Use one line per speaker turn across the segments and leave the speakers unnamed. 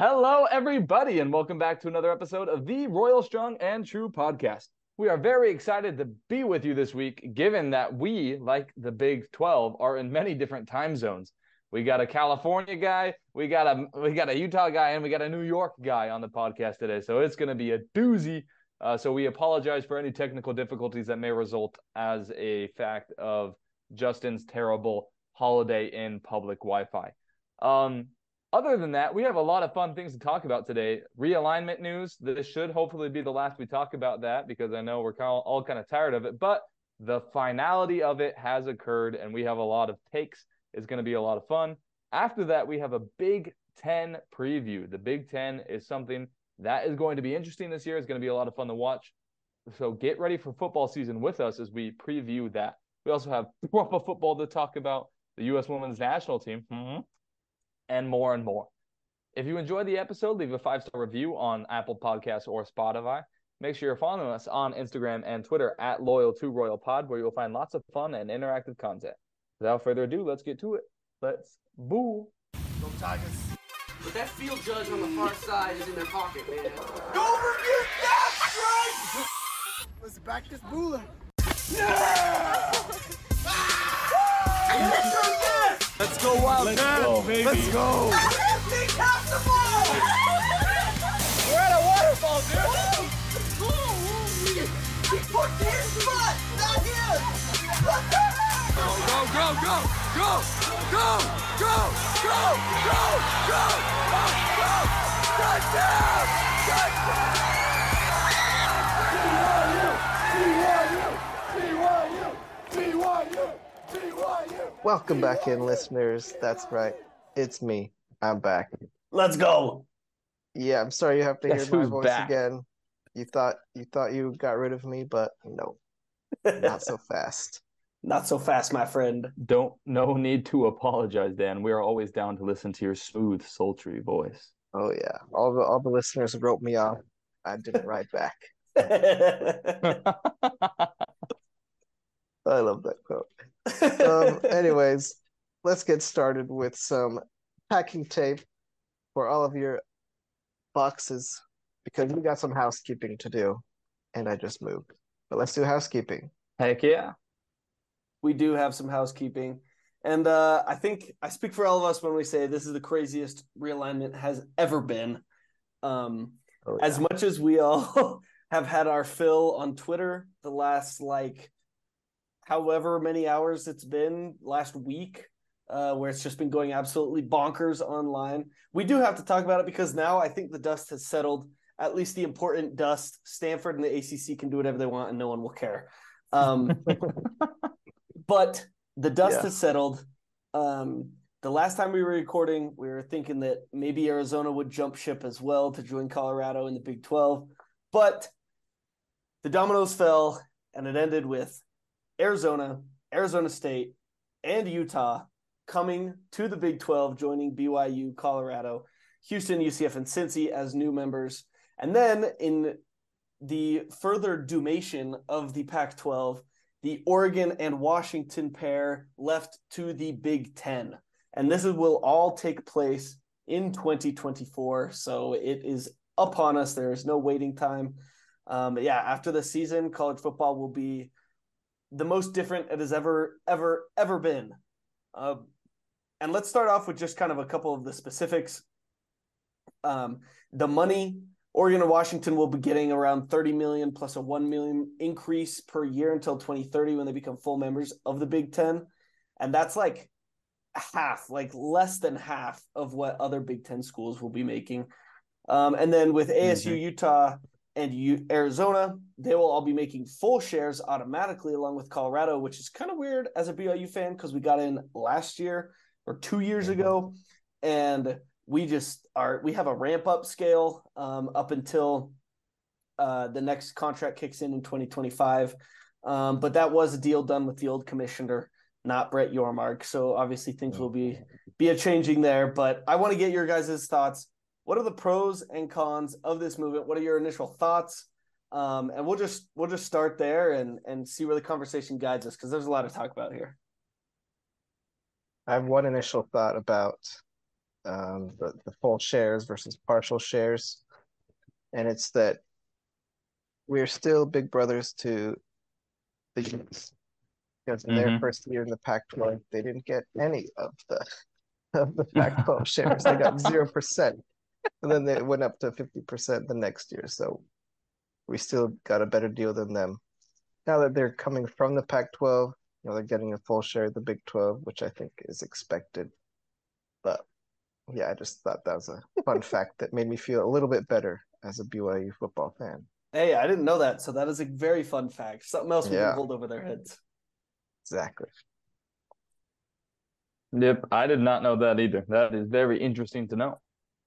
Hello, everybody, and welcome back to another episode of the Royal Strong and True podcast. We are very excited to be with you this week, given that we, like the Big 12, are in many different time zones. We got a California guy, we got a we got a Utah guy, and we got a New York guy on the podcast today. So it's going to be a doozy. Uh, so we apologize for any technical difficulties that may result as a fact of Justin's terrible holiday in public Wi-Fi. Um, other than that, we have a lot of fun things to talk about today. Realignment news. This should hopefully be the last we talk about that because I know we're all, kind of tired of it. But the finality of it has occurred, and we have a lot of takes. It's going to be a lot of fun. After that, we have a Big Ten preview. The Big Ten is something that is going to be interesting this year. It's going to be a lot of fun to watch. So get ready for football season with us as we preview that. We also have football to talk about. The U.S. Women's National Team. Mm-hmm and more and more. If you enjoyed the episode, leave a five star review on Apple Podcasts or Spotify. Make sure you're following us on Instagram and Twitter at Loyal to Royal Pod, where you'll find lots of fun and interactive content. Without further ado, let's get to it. Let's boo.
Go Tigers.
But that field judge on the far side is in their pocket, man.
Go over get that strike! Let's back this booler. Yeah!
Let's go wild, Let's go, baby.
Let's go!
We're at a waterfall, dude!
Put his butt, not his!
Go, go, go, go, go, go, go, go, go, go, go, go! Touchdown! Touchdown! BYU! BYU! BYU! BYU!
Welcome back in, listeners. That's right. It's me. I'm back.
Let's go.
Yeah, I'm sorry you have to hear my voice
back?
again. You thought you thought you got rid of me, but no, not so fast.
Not so fast, my friend.
Don't no need to apologize, Dan. We are always down to listen to your smooth, sultry voice.
Oh yeah, all the all the listeners wrote me off. I didn't write back. I love that quote. Um, anyways, let's get started with some packing tape for all of your boxes because we got some housekeeping to do, and I just moved. But let's do housekeeping.
Heck yeah.
we do have some housekeeping. And uh, I think I speak for all of us when we say this is the craziest realignment has ever been. Um,
Oh,
As much as we all have had our fill on Twitter the last like however many hours it's been last week, uh, where it's just been going absolutely bonkers online. We do have to talk about it because now I think the dust has settled. At least the important dust. Stanford and the ACC can do whatever they want, and no one will care. Um, but the dust
Yeah.
has settled. Um, the last time we were recording, we were thinking that maybe Arizona would jump ship as well to join Colorado in the Big 12. But the dominoes fell, and it ended with Arizona, Arizona State, and Utah coming to the Big 12, joining BYU, Colorado, Houston, UCF, and Cincy as new members. And then in the further doomation of the Pac 12, the Oregon and Washington pair left to the Big Ten. And this is, will all take place in 2024. So it is upon us. There is no waiting time. Um, yeah, after the season, college football will be the most different it has ever, ever, ever been. Uh, and let's start off with just kind of a couple of the specifics. Um, the money Oregon and Washington will be getting around 30 million plus a 1 million increase per year until 2030 when they become full members of the Big 10. And that's like half, like less than half of what other Big 10 schools will be making. Um, and then with ASU, Utah, and U- Arizona, they will all be making full shares automatically along with Colorado, which is kind of weird as a BYU fan because we got in last year or two years ago, and we just are we have a ramp up scale um, up until uh, the next contract kicks in in 2025. Um, but that was a deal done with the old commissioner, not Brett Yormark. So obviously things will be be a changing there. But I want to get your guys' thoughts. What are the pros and cons of this movement? What are your initial thoughts? Um, and we'll just we'll just start there and and see where the conversation guides us because there's a lot to talk about here.
I have one initial thought about um, the, the full shares versus partial shares. And it's that we're still big brothers to the Utes. Because in their
Mhm.
first year in the Pac-12, they didn't get any of the of the Pac-12 shares. They got zero percent, and then they went up to fifty percent the next year. So we still got a better deal than them. Now that they're coming from the Pac-12, you know, they're getting a full share of the Big 12, which I think is expected. But yeah, I just thought that was a fun fact that made me feel a little bit better as a BYU football fan.
Hey, I didn't know that, so that is a very fun fact. Something else we
Yeah.
can hold over their heads.
Exactly.
Yep, I did not know that either. That is very interesting to know.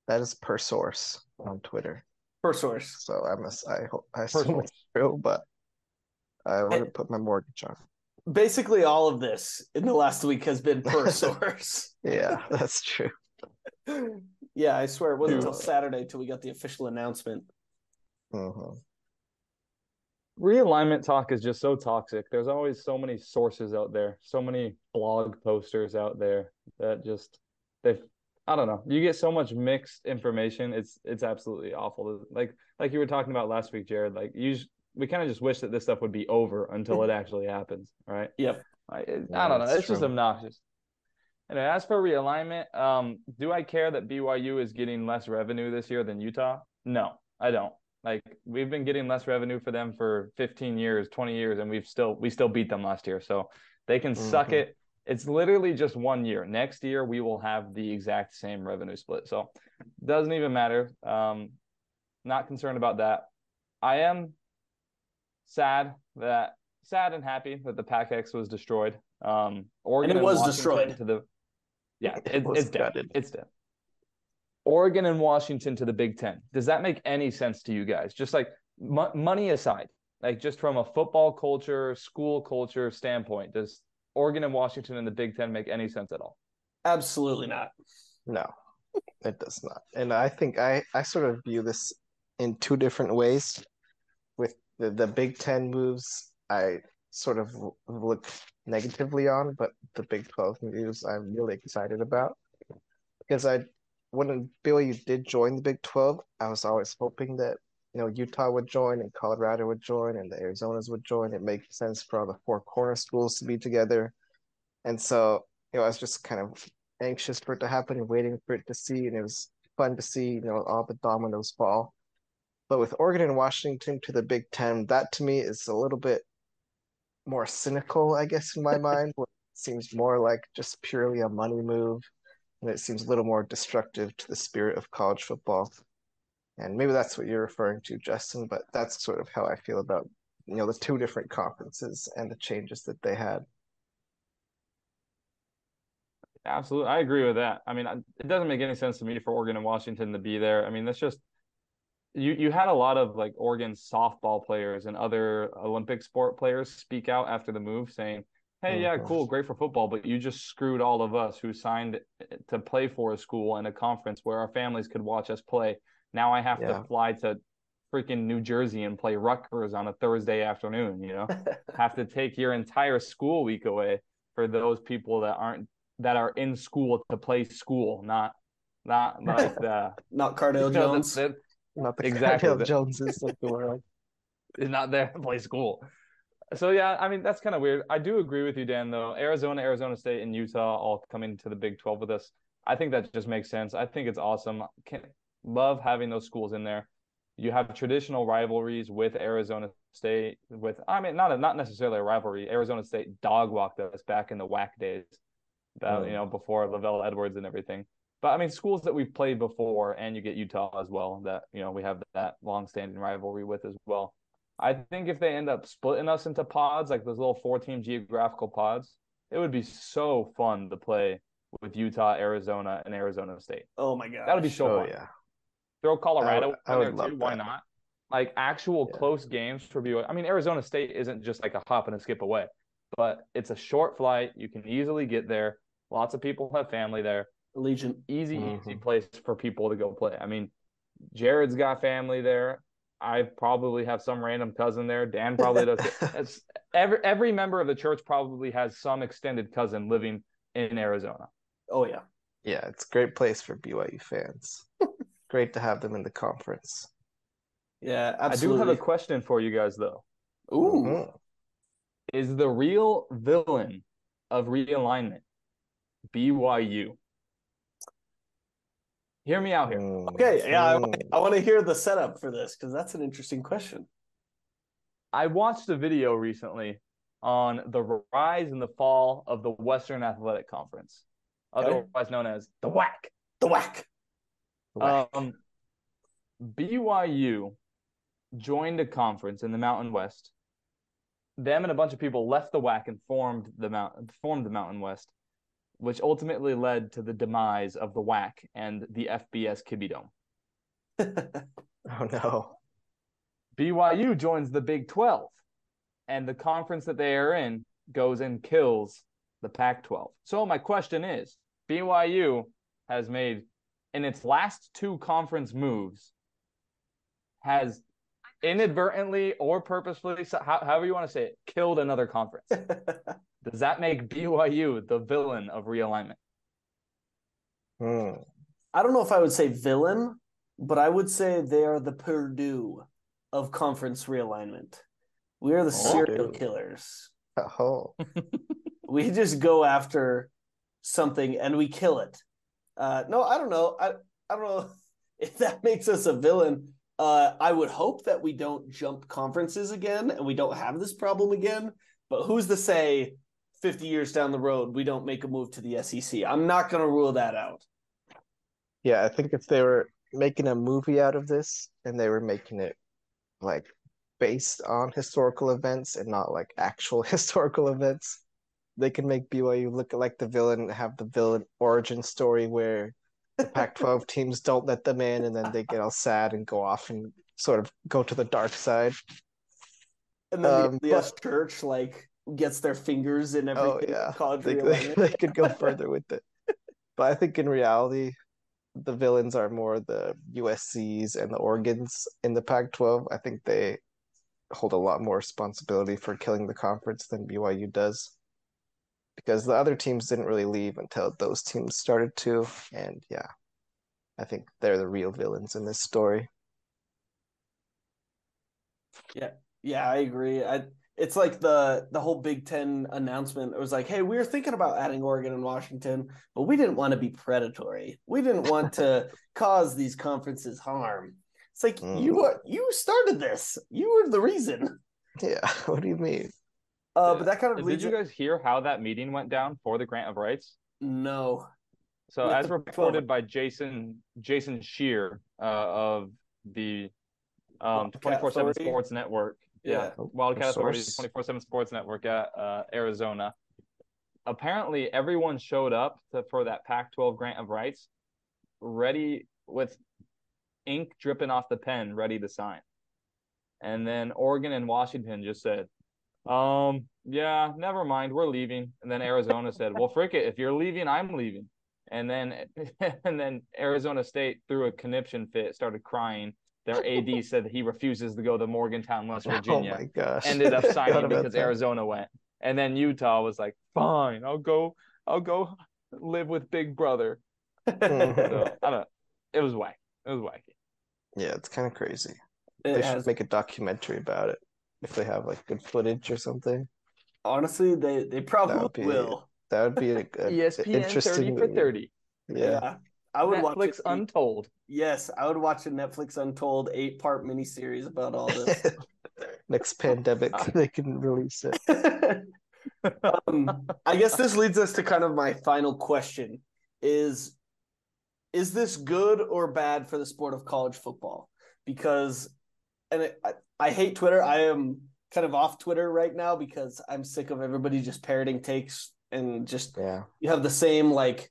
That is per source on Twitter.
Per source.
So I must I hope I
Per
assume
source.
it's true, but I wouldn't put my mortgage on.
Basically, all of this in the last week has been per source.
Yeah, that's true.
yeah, I swear it wasn't until Saturday till we got the official announcement.
hmm
Realignment talk is just so toxic. There's always so many sources out there, so many blog posters out there that just they I don't know. You get so much mixed information. It's it's absolutely awful. Like like you were talking about last week, Jared. Like you, we kind of just wish that this stuff would be over until it actually happens, right?
Yep.
I, it-
Yeah,
I don't know. It's just obnoxious. And as for realignment, um, do I care that BYU is getting less revenue this year than Utah? No, I don't. Like we've been getting less revenue for them for 15 years, 20 years, and we've still we still beat them last year. So they can suck
Mhm.
it. It's literally just one year. Next year we will have the exact same revenue split. So doesn't even matter. Um, not concerned about that. I am sad that sad and happy that the PAC-X was destroyed. Um, Oregon
it was
Washington
destroyed.
To the, yeah,
It
it, it's dead.
gutted.
It's dead. Oregon and Washington to the Big Ten. Does that make any sense to you guys? Just like mo- money aside, like just from a football culture, school culture standpoint, does Oregon and Washington in the Big Ten make any sense at all?
Absolutely not.
No, it does not. And I think I, I sort of view this in two different ways. With the, the Big Ten moves, I sort of look negatively on, but the Big 12 moves I'm really excited about. Because I, when BYU did join the Big 12, I was always hoping that, you know, Utah would join and Colorado would join and the Arizonas would join. It makes sense for all the four corner schools to be together. And so, you know, I was just kind of anxious for it to happen and waiting for it to see. And it was fun to see, you know, all the dominoes fall. But with Oregon and Washington to the Big Ten, that to me is a little bit more cynical, I guess, in my mind. It seems more like just purely a money move. And it seems a little more destructive to the spirit of college football. And maybe that's what you're referring to, Justin, but that's sort of how I feel about, you know, the two different conferences and the changes that they had.
Absolutely, I agree with that. I mean, it doesn't make any sense to me for Oregon and Washington to be there. I mean, that's just you. You had a lot of like Oregon softball players and other Olympic sport players speak out after the move, saying, "Hey, yeah,
Mhm.
cool, great for football, but you just screwed all of us who signed to play for a school and a conference where our families could watch us play. Now I have
Yeah.
to fly to freaking New Jersey and play Rutgers on a Thursday afternoon. You know, have to take your entire school week away for those people that aren't that are in school to play school, not not like the
Not Cardale
you know,
Jones.
that-
Not the
Exactly.
Cardale Joneses of the world.
is not there to play school. So yeah, I mean that's kind of weird. I do agree with you, Dan. Though Arizona, Arizona State, and Utah all coming to the Big Twelve with us. I think that just makes sense. I think it's awesome. Can love having those schools in there. You have traditional rivalries with Arizona State. With I mean, not a, not necessarily a rivalry. Arizona State dog walked us back in the whack days, that,
Mm.
you know, before LaVell Edwards and everything. But I mean, schools that we've played before, and you get Utah as well. That you know we have that long-standing rivalry with as well. I think if they end up splitting us into pods, like those little four-team geographical pods, it would be so fun to play with Utah, Arizona, and Arizona State.
Oh my god.
That would be so
Oh
fun.
yeah.
Throw Colorado
I would- I
in there
love
too. Why
that.
not? Like actual
Yeah.
close games for BYU. I mean, Arizona State isn't just like a hop and a skip away, but it's a short flight. You can easily get there. Lots of people have family there.
Legion,
Easy, easy
Mhm.
place for people to go play. I mean, Jared's got family there. I probably have some random cousin there. Dan probably does. it's every every member of the church probably has some extended cousin living in Arizona.
Oh yeah.
Yeah, it's a great place for BYU fans. Great to have them in the conference.
Yeah,
I do have a question for you guys though.
Ooh,
Mhm.
Is the real villain of realignment BYU? Hear me out here.
Mm,
okay. Yeah, I. I want to hear the setup for this because that's an interesting question.
I watched a video recently on the rise and the fall of the Western Athletic Conference,
Okay.
otherwise known as the WAC.
The whack.
Um, BYU joined a conference in the Mountain West. Them and a bunch of people left the WAC and formed the Mount formed the Mountain West, which ultimately led to the demise of the WAC and the FBS Kibbie Dome.
oh no.
BYU joins the Big 12, and the conference that they are in goes and kills the Pac 12. So, my question is BYU has made, in its last two conference moves, has inadvertently or purposefully, however you want to say it, killed another conference. Does that make BYU the villain of realignment?
Mm.
I don't know if I would say villain, but I would say they are the Purdue of conference realignment. We are the serial
Purdue.
killers.
Oh.
We just go after something and we kill it. Uh, no, I don't know. I I don't know if that makes us a villain. Uh, I would hope that we don't jump conferences again and we don't have this problem again. But who's to say 50 years down the road we don't make a move to the SEC? I'm not going to rule that out.
Yeah, I think if they were making a movie out of this and they were making it like based on historical events and not like actual historical events, they can make BYU look like the villain, have the villain origin story where the Pac-12 teams don't let them in and then they get all sad and go off and sort of go to the dark side.
And then
Um,
the LDS church like gets their fingers in
Oh
everything.
yeah,
college
they, they, they could go further with it. But I think in reality, the villains are more the USCs and the Oregons in the Pac-12. I think they hold a lot more responsibility for killing the conference than BYU does. Because the other teams didn't really leave until those teams started to. And yeah, I think they're the real villains in this story.
Yeah, yeah, I agree. I it's like the the whole Big Ten announcement. It was like, hey, we were thinking about adding Oregon and Washington, but we didn't want to be predatory. We didn't want to cause these conferences harm. It's like
Mm.
you you started this. You were the reason.
Yeah, what do you mean?
Uh,
Yeah.
but that kind of
Did you guys hear how that meeting went down for the grant of rights?
no.
So
With
as reported by Jason Jason Scheer uh, of the um twenty four seven Sports Network,
Yeah.
Wildcat Authority
source.
twenty four seven Sports Network at uh, Arizona. Apparently, everyone showed up to, for that Pac twelve grant of rights, ready with ink dripping off the pen, ready to sign. And then Oregon and Washington just said, um, yeah, never mind, we're leaving. And then Arizona said, well, frick it, if you're leaving, I'm leaving. And then and then Arizona State threw a conniption fit, started crying. Their AD said that he refuses to go to Morgantown, West Virginia.
Oh
Virginia.
my gosh.
Ended up signing because
that.
Arizona went. And then Utah was like, fine, I'll go, I'll go live with Big Brother. So I don't it was whack. It was wacky.
Yeah, it's kind of crazy.
It
They
has-
should make a documentary about it if they have like good footage or something.
honestly, they they probably
would be-
will.
That would be a, a
ESPN
interesting
30 for
movie.
30.
Yeah.
I would watch
Netflix
it.
Untold.
Yes, I would watch a Netflix Untold eight part miniseries about all this.
Next pandemic, they can release it.
um, I guess this leads us to kind of my final question: is is this good or bad for the sport of college football? Because, and it, I, I hate Twitter. I am kind of off Twitter right now because I'm sick of everybody just parroting takes and just
Yeah.
you have the same like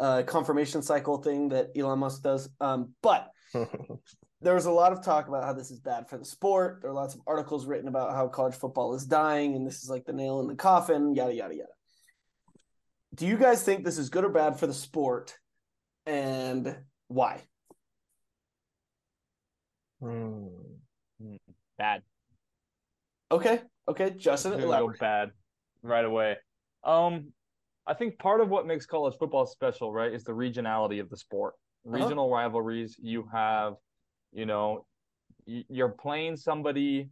uh, confirmation cycle thing that Elon Musk does. Um, but there was a lot of talk about how this is bad for the sport. There are lots of articles written about how college football is dying and this is like the nail in the coffin, yada, yada, yada. Do you guys think this is good or bad for the sport and why?
Hmm.
Bad.
Okay. Okay. Justin,
It's go bad right away. Um, I think part of what makes college football special, right, is the regionality of the sport.
Uh-huh.
Regional rivalries. You have, you know, you're playing somebody,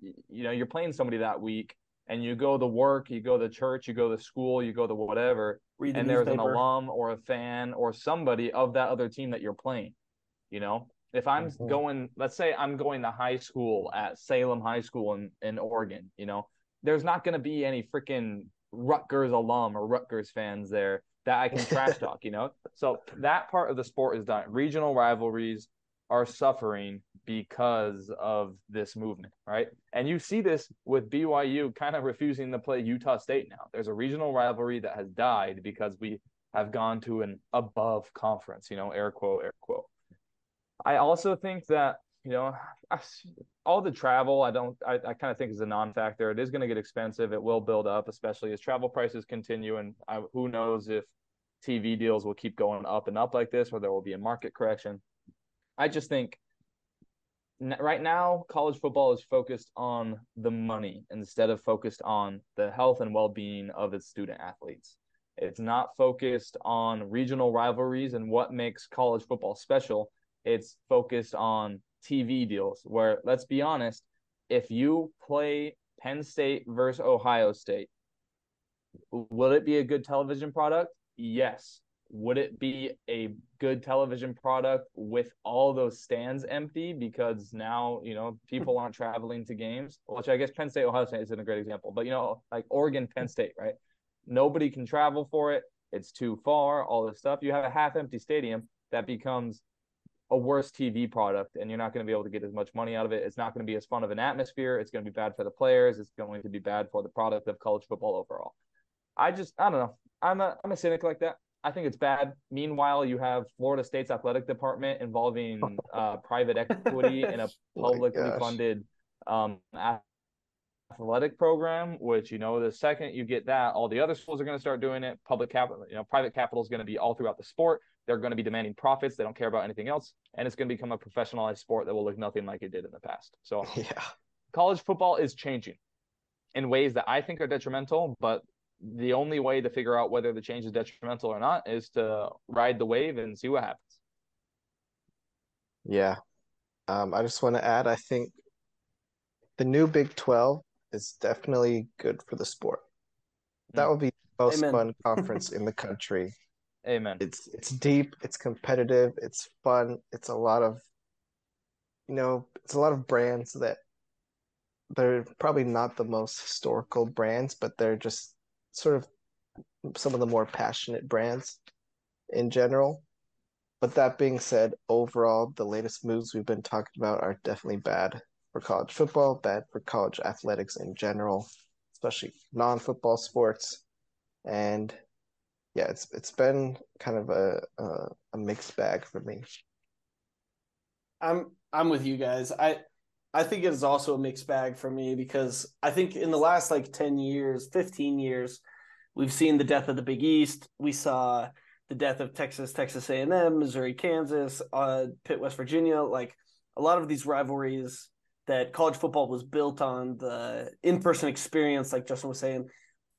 you know, you're playing somebody that week, and you go to work, you go to church, you go to school, you go to whatever,
the
and there's an alum or a fan or somebody of that other team that you're playing. You know, if I'm
Mhm.
going, let's say I'm going to high school at Salem High School in, in Oregon, you know, there's not going to be any freaking Rutgers alum or Rutgers fans there that I can trash talk, you know? So that part of the sport is done. Regional rivalries are suffering because of this movement, right? And you see this with BYU kind of refusing to play Utah State now. There's a regional rivalry that has died because we have gone to an above conference, you know, air quote, air quote. I also think that, you know, all the travel, I don't, I, I kind of think is a non factor. It is going to get expensive. It will build up, especially as travel prices continue. And I, who knows if TV deals will keep going up and up like this or there will be a market correction. I just think right now college football is focused on the money instead of focused on the health and well-being of its student athletes. It's not focused on regional rivalries and what makes college football special. It's focused on TV deals where let's be honest, if you play Penn State versus Ohio State, will it be a good television product? Yes. Would it be a good television product with all those stands empty because now, you know, people aren't traveling to games? Which I guess Penn State, Ohio State isn't a great example, but you know, like Oregon, Penn State, right? Nobody can travel for it. It's too far, all this stuff. You have a half empty stadium that becomes a worse TV product and you're not going to be able to get as much money out of it. It's not going to be as fun of an atmosphere. It's going to be bad for the players. It's going to be bad for the product of college football overall. I just I don't know. I'm a I'm a cynic like that. I think it's bad. Meanwhile, you have Florida State's athletic department involving uh, private equity in a publicly
gosh.
funded um, athletic program. Which you know, the second you get that, all the other schools are going to start doing it. Public capital, you know, private capital is going to be all throughout the sport. They're going to be demanding profits. They don't care about anything else, and it's going to become a professionalized sport that will look nothing like it did in the past. So
Yeah.
college football is changing in ways that I think are detrimental, but the only way to figure out whether the change is detrimental or not is to ride the wave and see what happens.
Yeah. Um, I just want to add, I think the new Big 12 is definitely good for the sport. That would be the most
Amen.
fun conference in the country.
Amen.
It's it's deep, it's competitive, it's fun, it's a lot of you know, it's a lot of brands that they're probably not the most historical brands, but they're just sort of some of the more passionate brands in general. But that being said, overall, the latest moves we've been talking about are definitely bad for college football, bad for college athletics in general, especially non-football sports. And yeah, it's it's been kind of a a, a mixed bag for me.
I'm I'm with you guys. I I think it is also a mixed bag for me because I think in the last like 10 years, 15 years, we've seen the death of the Big East. We saw the death of Texas, Texas A&M, Missouri, Kansas, uh, Pitt, West Virginia. Like a lot of these rivalries that college football was built on, the in-person experience, like Justin was saying,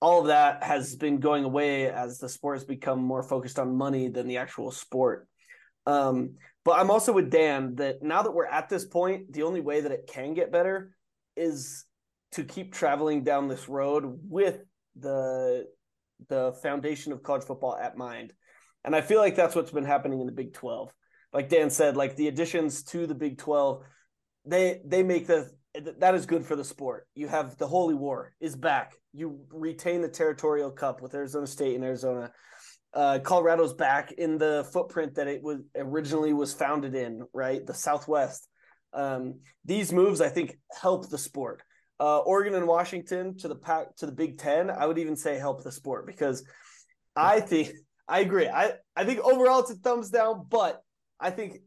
all of that has been going away as the sport has become more focused on money than the actual sport. Um, but I'm also with Dan that now that we're at this point, the only way that it can get better is to keep traveling down this road with the the foundation of college football at mind. And I feel like that's what's been happening in the Big 12. Like Dan said, like the additions to the Big 12, they they make the that is good for the sport. You have the Holy War is back. You retain the territorial cup with Arizona State and Arizona uh, Colorado's back in the footprint that it was originally was founded in, right? The Southwest. Um, these moves, I think, help the sport. Uh, Oregon and Washington to the pack to the Big Ten, I would even say help the sport because I think I agree. I I think overall it's a thumbs down, but I think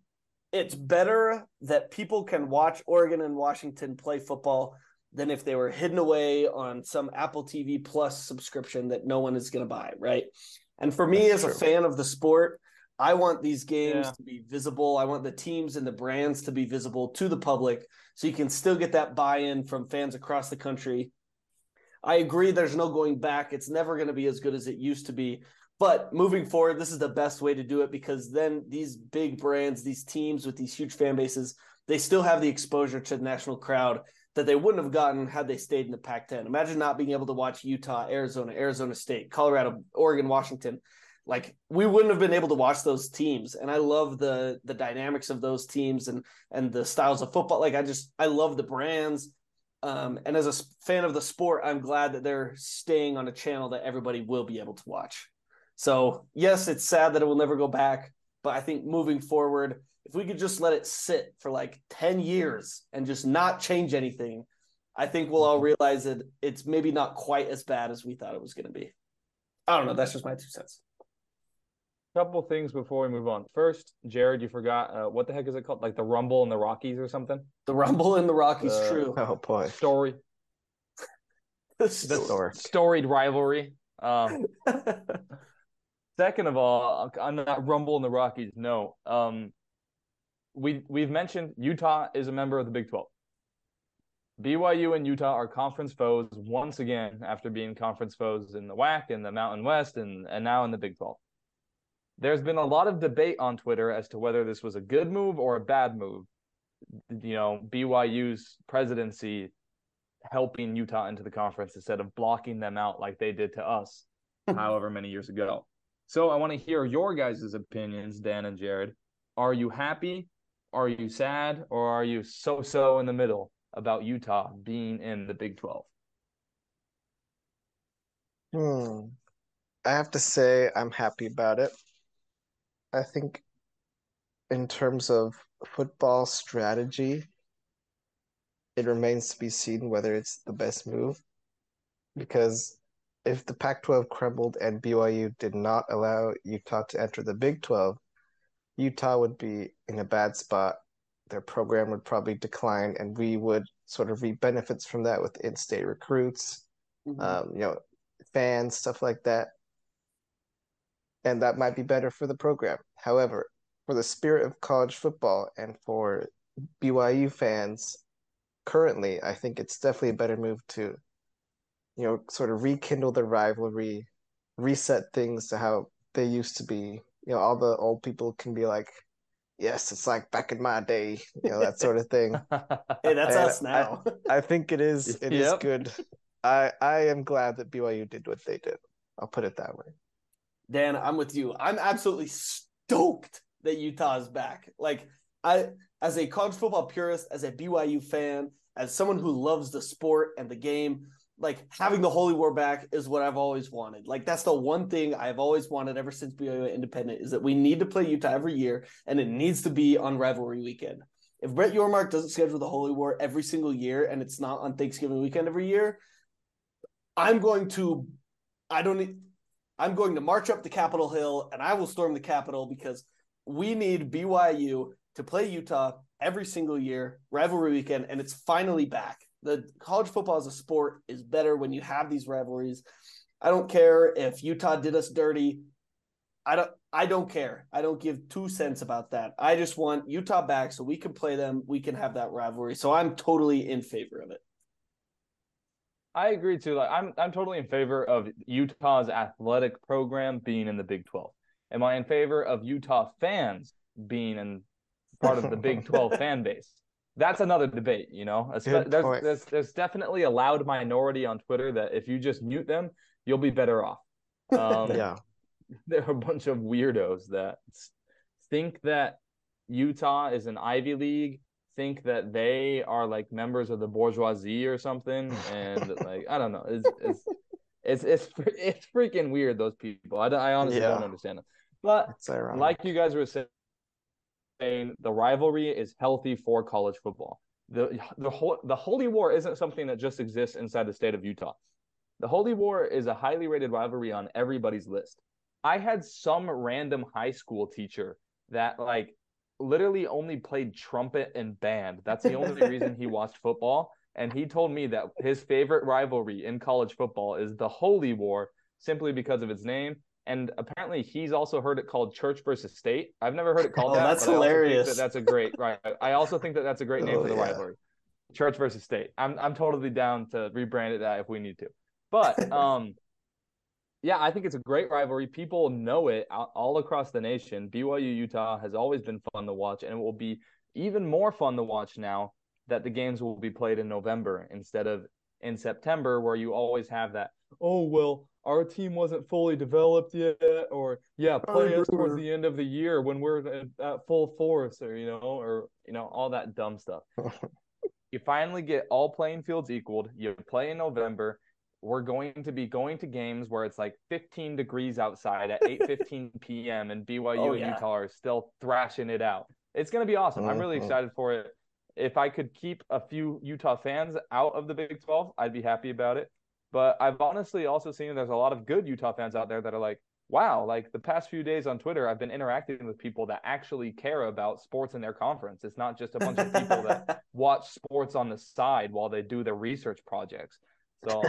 it's better that people can watch Oregon and Washington play football than if they were hidden away on some Apple TV Plus subscription that no one is going to buy, right? And for me,
That's
as a fan of the sport, I want these games
Yeah.
to be visible. I want the teams and the brands to be visible to the public so you can still get that buy in from fans across the country. I agree there's no going back. It's never going to be as good as it used to be. But moving forward, this is the best way to do it because then these big brands, these teams with these huge fan bases, they still have the exposure to the national crowd that they wouldn't have gotten had they stayed in the Pac 10. Imagine not being able to watch Utah, Arizona, Arizona State, Colorado, Oregon, Washington. Like we wouldn't have been able to watch those teams. And I love the the dynamics of those teams and and the styles of football. Like I just I love the brands. Um, and as a fan of the sport, I'm glad that they're staying on a channel that everybody will be able to watch. So yes, it's sad that it will never go back, but I think moving forward, if we could just let it sit for like 10 years and just not change anything, I think we'll all realize that it's maybe not quite as bad as we thought it was going to be. I don't know. That's just my two cents.
Couple things before we move on. First, Jared, you forgot uh, what the heck is it called? Like the Rumble in the Rockies or something?
The Rumble in the Rockies,
Uh,
true.
Oh boy.
Story,
The
Historic.
storied rivalry. Um, second of all, on that Rumble and the Rockies, no. Um, we we've mentioned Utah is a member of the Big Twelve. BYU and Utah are conference foes once again after being conference foes in the WAC and the Mountain West and and now in the Big 12. There's been a lot of debate on Twitter as to whether this was a good move or a bad move. You know, BYU's presidency helping Utah into the conference instead of blocking them out like they did to us however many years ago. So I want to hear your guys' opinions, Dan and Jared. Are you happy? Are you sad? Or are you so so in the middle about Utah being in the Big 12?
Hmm. I have to say I'm happy about it. I think in terms of football strategy, it remains to be seen whether it's the best move. Because if the Pac-12 crumbled and BYU did not allow Utah to enter the Big 12, Utah would be in a bad spot. Their program would probably decline, and we would sort of reap benefits from that with in-state recruits,
Mhm.
um, you know, fans, stuff like that. And that might be better for the program. However, for the spirit of college football and for BYU fans currently, I think it's definitely a better move to, you know, sort of rekindle the rivalry, reset things to how they used to be. You know, all the old people can be like, yes, it's like back in my day, you know, that sort of thing.
Hey, that's
I-
us now.
I think it is it is
Yep.
good. I I am glad that BYU did what they did. I'll put it that way.
Dan, I'm with you. I'm absolutely stoked that Utah is back. Like I as a college football purist, as a BYU fan, as someone who loves the sport and the game, like having the Holy War back is what I've always wanted. Like that's the one thing I've always wanted ever since BYU went independent is that we need to play Utah every year and it needs to be on rivalry weekend. If Brett Yormark doesn't schedule the Holy War every single year and it's not on Thanksgiving weekend every year, I'm going to I don't need I'm going to march up the Capitol Hill and I will storm the Capitol because we need BYU to play Utah every single year, rivalry weekend, and it's finally back. The college football as a sport is better when you have these rivalries. I don't care if Utah did us dirty. I don't I don't care. I don't give two cents about that. I just want Utah back so we can play them. We can have that rivalry. So I'm totally in favor of it.
I agree too. Like I'm I'm totally in favor of Utah's athletic program being in the Big 12. Am I in favor of Utah fans being in part of the Big 12 fan base? That's another debate, you know. There's, there's there's definitely a loud minority on Twitter that if you just mute them, you'll be better off. Um,
Yeah.
there are a bunch of weirdos that think that Utah is an Ivy League, think that they are like members of the bourgeoisie or something, and like I don't know, it's it's it's it's, it's freaking weird. Those people, I, I honestly
Yeah.
don't understand them. But like you guys were saying, the rivalry is healthy for college football. the the whole The Holy War isn't something that just exists inside the state of Utah. The Holy War is a highly rated rivalry on everybody's list. I had some random high school teacher that like literally only played trumpet and band. That's the only reason he watched football. And he told me that his favorite rivalry in college football is the Holy War simply because of its name. And apparently, he's also heard it called Church versus State. I've never heard it called
Oh,
that.
that's hilarious.
that that's a great right. I also think that that's a great name
Oh,
for the
yeah.
rivalry. Church versus State. I'm I'm totally down to rebrand it that if we need to. But um, yeah, I think it's a great rivalry. People know it all across the nation. BYU Utah has always been fun to watch, and it will be even more fun to watch now that the games will be played in November instead of in September, where you always have that. Oh well, our team wasn't fully developed yet, or yeah, play us towards the end of the year when we're at, at full force, or you know, or you know, all that dumb stuff. you finally get all playing fields equaled. You play in November. We're going to be going to games where it's like 15 degrees outside at 8:15 p.m. and BYU oh, yeah. and Utah are still thrashing it out. It's going to be awesome. I'm really mm-hmm. excited for it. If I could keep a few Utah fans out of the Big 12, I'd be happy about it. But I've honestly also seen there's a lot of good Utah fans out there that are like, wow, like the past few days on Twitter, I've been interacting with people that actually care about sports in their conference. It's not just a bunch of people that watch sports on the side while they do their research projects. So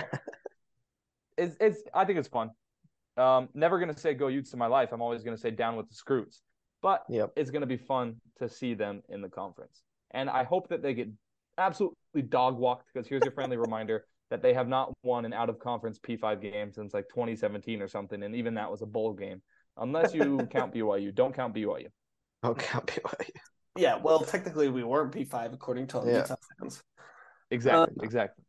it's, it's I think it's fun. Um, never gonna say go Utes in my life. I'm always gonna say down with the Scroots. But yep. it's gonna be fun to see them in the conference. And I hope that they get absolutely dog walked because here's your friendly reminder that they have not won an out of conference P5 game since like 2017 or something. And even that was a bowl game. Unless you count BYU, don't count BYU.
Don't count BYU.
Yeah, well, technically we weren't P5 according to all yeah. Utah fans.
Exactly, uh, exactly.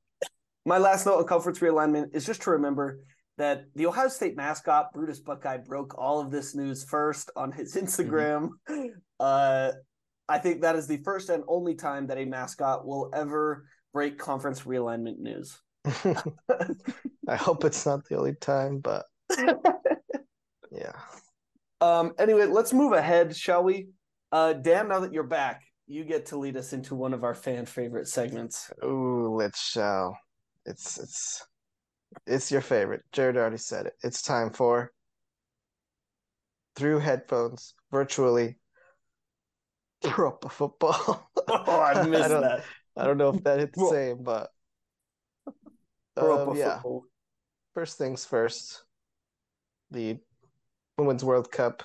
My last note on conference realignment is just to remember that the Ohio State mascot Brutus Buckeye broke all of this news first on his mm-hmm. Instagram. Mm-hmm. Uh, I think that is the first and only time that a mascot will ever break conference realignment news.
I hope it's not the only time, but yeah.
Um. Anyway, let's move ahead, shall we? Uh, Dan, now that you're back, you get to lead us into one of our fan favorite segments.
Ooh, let's shall. It's it's it's your favorite. Jared already said it. It's time for through headphones virtually Europa football.
oh, I missed
I
that.
I don't know if that hit the same, but um, yeah. Football. First things first. The Women's World Cup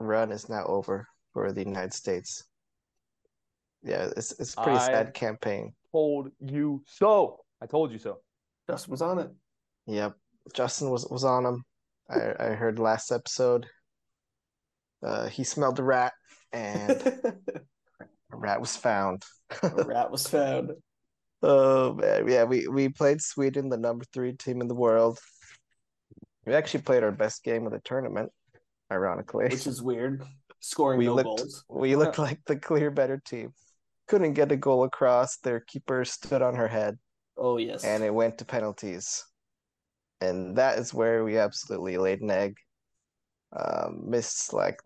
run is now over for the United States. Yeah, it's it's a pretty I sad campaign.
Told you so. I told you so.
Justin was on it.
Yep, Justin was was on him. I I heard last episode. Uh, he smelled a rat, and a rat was found.
a rat was found.
Oh man, yeah, we we played Sweden, the number three team in the world. We actually played our best game of the tournament, ironically.
Which is weird. Scoring
we
no
looked,
goals.
We looked like the clear better team. Couldn't get a goal across. Their keeper stood on her head.
Oh yes.
And it went to penalties. And that is where we absolutely laid an egg. Um, missed like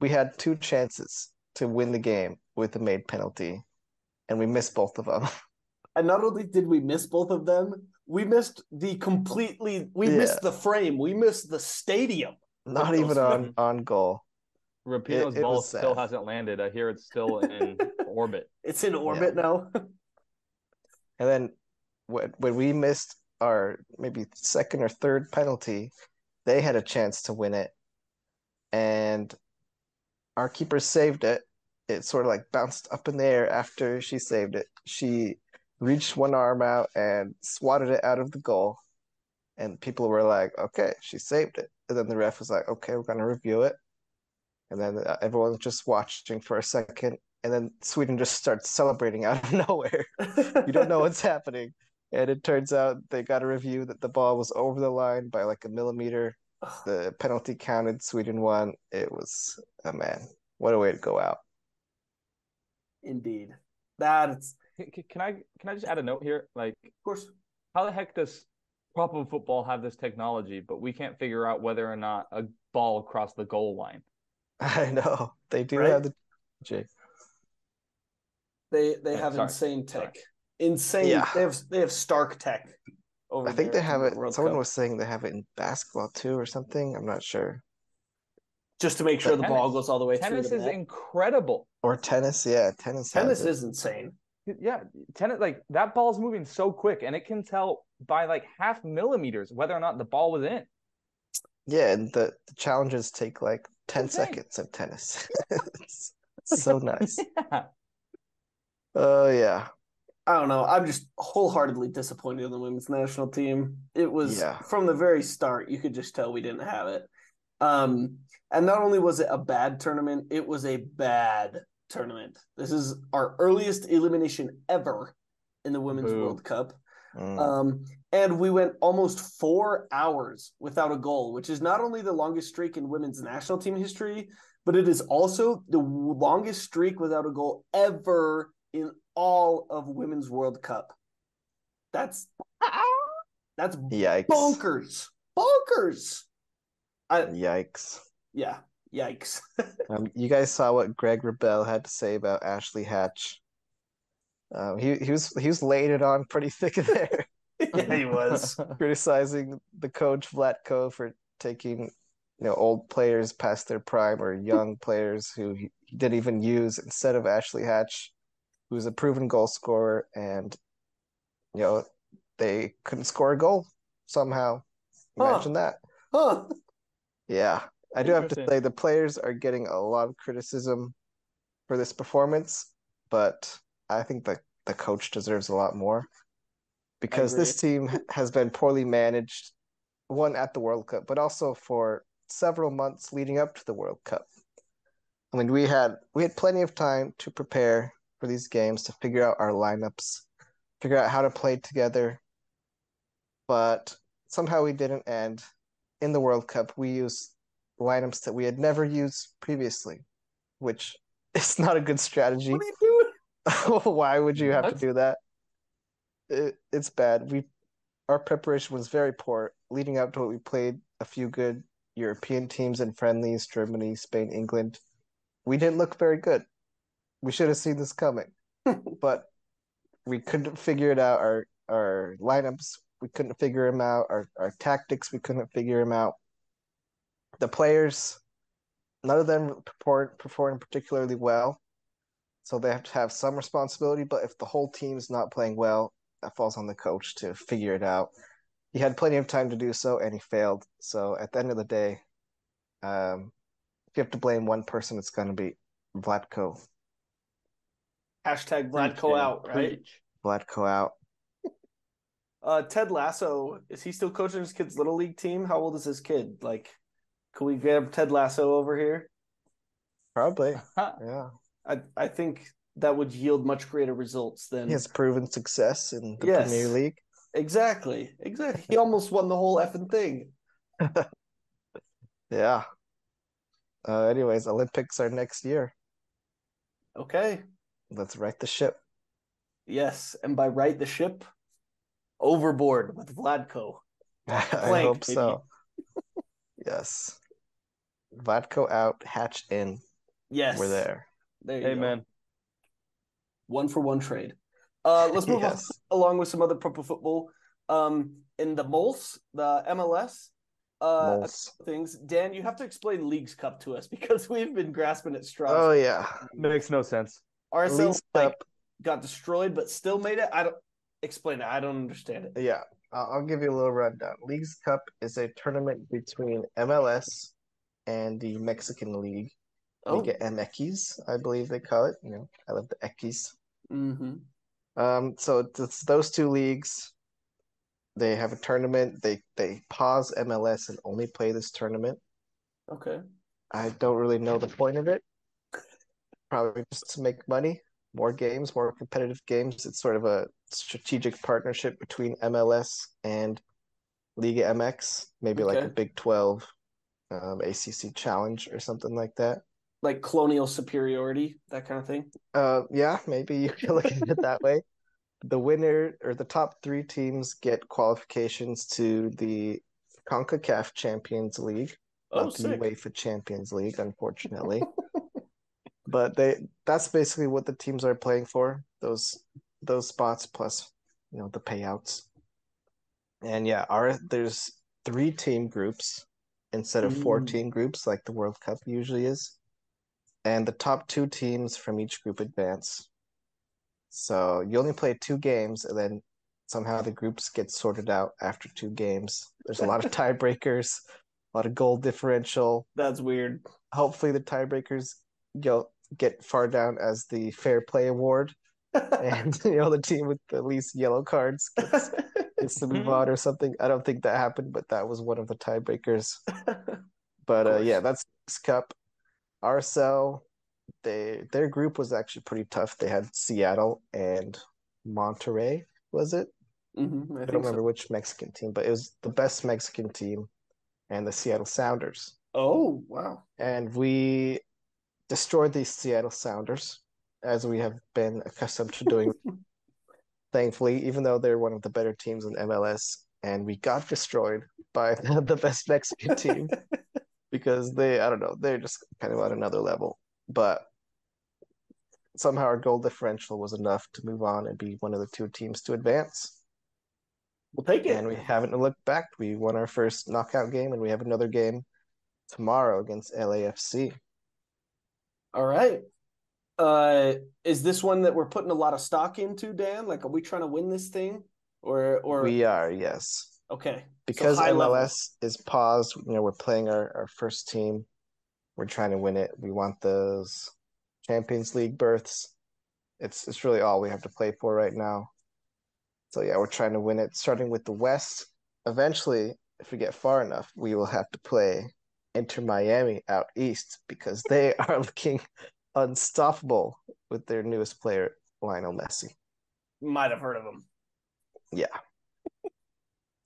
we had two chances to win the game with a made penalty, and we missed both of them.
And not only did we miss both of them, we missed the completely we yeah. missed the frame. We missed the stadium.
Not even on, on goal.
Rapinoe's it, it ball still hasn't landed. I hear it's still in orbit.
It's in orbit yeah. now.
and then when, when we missed our maybe second or third penalty, they had a chance to win it. And our keeper saved it. It sort of like bounced up in the air after she saved it. She reached one arm out and swatted it out of the goal. And people were like, okay, she saved it. And then the ref was like, okay, we're going to review it. And then uh, everyone was just watching for a second. And then Sweden just starts celebrating out of nowhere. you don't know what's happening. And it turns out they got a review that the ball was over the line by like a millimeter. The penalty counted. Sweden won. It was, oh man, what a way to go out.
Indeed. That's
can I can I just add a note here? Like,
of course,
how the heck does proper football have this technology, but we can't figure out whether or not a ball crossed the goal line?
I know they do right? have the
Jake. They they uh, have sorry. insane tech. Sorry. Insane. Yeah. They have they have Stark tech.
I think they have it. Someone Cup. was saying they have it in basketball too, or something. I'm not sure.
Just to make sure but the ball goes all the way
tennis
through.
Tennis is incredible.
Or tennis, yeah, tennis.
Tennis is insane
yeah, tennis like that ball's moving so quick, and it can tell by like half millimeters whether or not the ball was in.
Yeah, and the, the challenges take like ten seconds of tennis. it's so nice. yeah. Oh uh, yeah.
I don't know. I'm just wholeheartedly disappointed in the women's national team. It was
Yeah.
from the very start, you could just tell we didn't have it. Um, and not only was it a bad tournament, it was a bad tournament. This is our earliest elimination ever in the Women's
Boo.
World Cup.
Mm.
Um, and we went almost four hours without a goal, which is not only the longest streak in women's national team history, but it is also the longest streak without a goal ever in all of women's World Cup. That's that's
Yikes.
bonkers, bonkers. I,
Yikes.
yeah, yikes.
Um, you guys saw what Greg Rebel had to say about Ashley Hatch. Um, he he was he was laying it on pretty thick there,
yeah, he was.
criticizing the coach Vlatko for taking you know old players past their prime or young players who he, didn't even use instead of Ashley Hatch, who's a proven goal scorer, and you know they couldn't score a goal somehow.
Huh.
Imagine that.
Huh.
Yeah, I do have to say the players are getting a lot of criticism for this performance, but I think the the coach deserves a lot more because this team has been poorly managed, one at the World Cup, but also for several months leading up to the World Cup. I mean, we had we had plenty of time to prepare for these games to figure out our lineups, figure out how to play together, but somehow we didn't. And in the World Cup, we used lineups that we had never used previously, which is not a good strategy.
What are you doing?
Why would you have
What?
to do that? It, it's bad. We our preparation was very poor leading up to it. We played a few good European teams and friendlies, Germany, Spain, England. We didn't look very good. We should have seen this coming, but we couldn't figure it out. Our our lineups, we couldn't figure them out. Our our tactics, we couldn't figure them out. The players, none of them performed performed particularly well. So they have to have some responsibility, but if the whole team's not playing well, that falls on the coach to figure it out. He had plenty of time to do so, and he failed. So at the end of the day, um, if you have to blame one person, it's going to be Vlatko.
Hashtag
Vlatko
out, right?
Preach.
Vlatko out.
Uh, Ted Lasso is he still coaching his kid's little league team? How old is his kid? Like, can we grab Ted Lasso over here?
Probably. Yeah.
I I think that would yield much greater results than
He has proven success in the
Yes.
Premier League.
exactly exactly. He almost won the whole effing thing.
Yeah. Uh, anyways, Olympics are next year.
Okay,
Let's right the ship.
yes, and by right the ship overboard with Vlatko.
I hope
maybe.
so. yes. Vlatko out, Hatch in.
Yes,
We're there.
There you go.
Amen.
One for one trade. Uh, let's move
Yes.
on along with some other proper football. Um, in the MOLS, the MLS, uh, a
Moles.
couple things. Dan, you have to explain Leagues Cup to us because we've been grasping at straws.
Oh yeah.
Makes no sense.
RSL
Leagues
like,
Cup.
got destroyed, but still made it. I don't explain it. I don't understand it.
Yeah, I'll, give you a little rundown. Leagues Cup is a tournament between MLS and the Mexican League.
Oh,
Liga MX, I believe they call it. You know, I love the X.
mm-hmm.
Um, so it's those two leagues. They have a tournament. They they pause MLS and only play this tournament.
okay.
I don't really know the point of it. Probably just to make money, more games, more competitive games. It's sort of a strategic partnership between MLS and Liga MX, maybe like a Big 12 um, ACC challenge or something like that.
Like colonial superiority, that kind of thing.
Uh, yeah, maybe you can look at it that way. The winner or the top three teams get qualifications to the CONCACAF Champions League.
Oh,
not the
sick.
UEFA Champions League, unfortunately. but they that's basically what the teams are playing for. Those those spots plus you know the payouts. And yeah, our there's three team groups instead of four
Mm.
team groups like the World Cup usually is. And the top two teams from each group advance. So you only play two games and then somehow the groups get sorted out after two games. There's a lot of tiebreakers, a lot of goal differential.
That's weird.
Hopefully the tiebreakers go get far down as the fair play award. and you know the team with the least yellow cards gets, gets to move on or something. I don't think that happened, but that was one of the tiebreakers. But uh, yeah, that's Cup. RSL, they their group was actually pretty tough. They had Seattle and Monterrey, was it?
Mhm, I
I don't
so.
remember which Mexican team, but it was the best Mexican team and the Seattle Sounders.
Oh wow.
And we destroyed the Seattle Sounders, as we have been accustomed to doing, thankfully, even though they're one of the better teams in MLS. And we got destroyed by the best Mexican team because they, I don't know, they're just kind of at another level. But somehow our goal differential was enough to move on and be one of the two teams to advance.
We'll take it.
And we haven't looked back. We won our first knockout game, and we have another game tomorrow against LAFC.
All right. Uh, is this one that we're putting a lot of stock into, Dan? Like, are we trying to win this thing, or or
We are, yes.
okay?
Because
high
MLS
level.
is paused, you know, we're playing our, our first team. We're trying to win it. We want those Champions League berths. It's it's really all we have to play for right now. So yeah, we're trying to win it, starting with the West. Eventually, if we get far enough, we will have to play Inter Miami out east because they are looking unstoppable with their newest player, Lionel Messi.
Might have heard of him. Yeah.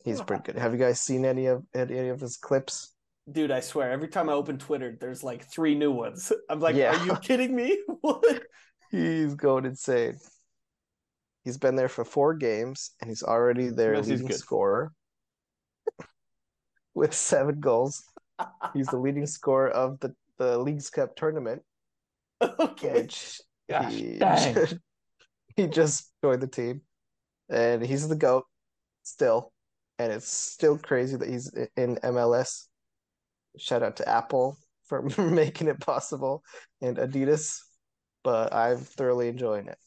He's pretty good. Have you guys seen any of any, of his clips?
Dude, I swear, every time I open Twitter, there's like three new ones. I'm like,
Yeah.
are you kidding me? what?
He's going insane. He's been there for four games and he's already their
Messi's
leading
good.
scorer with seven goals. He's the leading scorer of the, the League's Cup tournament,
okay.
which
Gosh,
he,
dang.
he just joined the team. And he's the GOAT still. And it's still crazy that he's in MLS. Shout out to Apple for making it possible and Adidas. But I'm thoroughly enjoying it.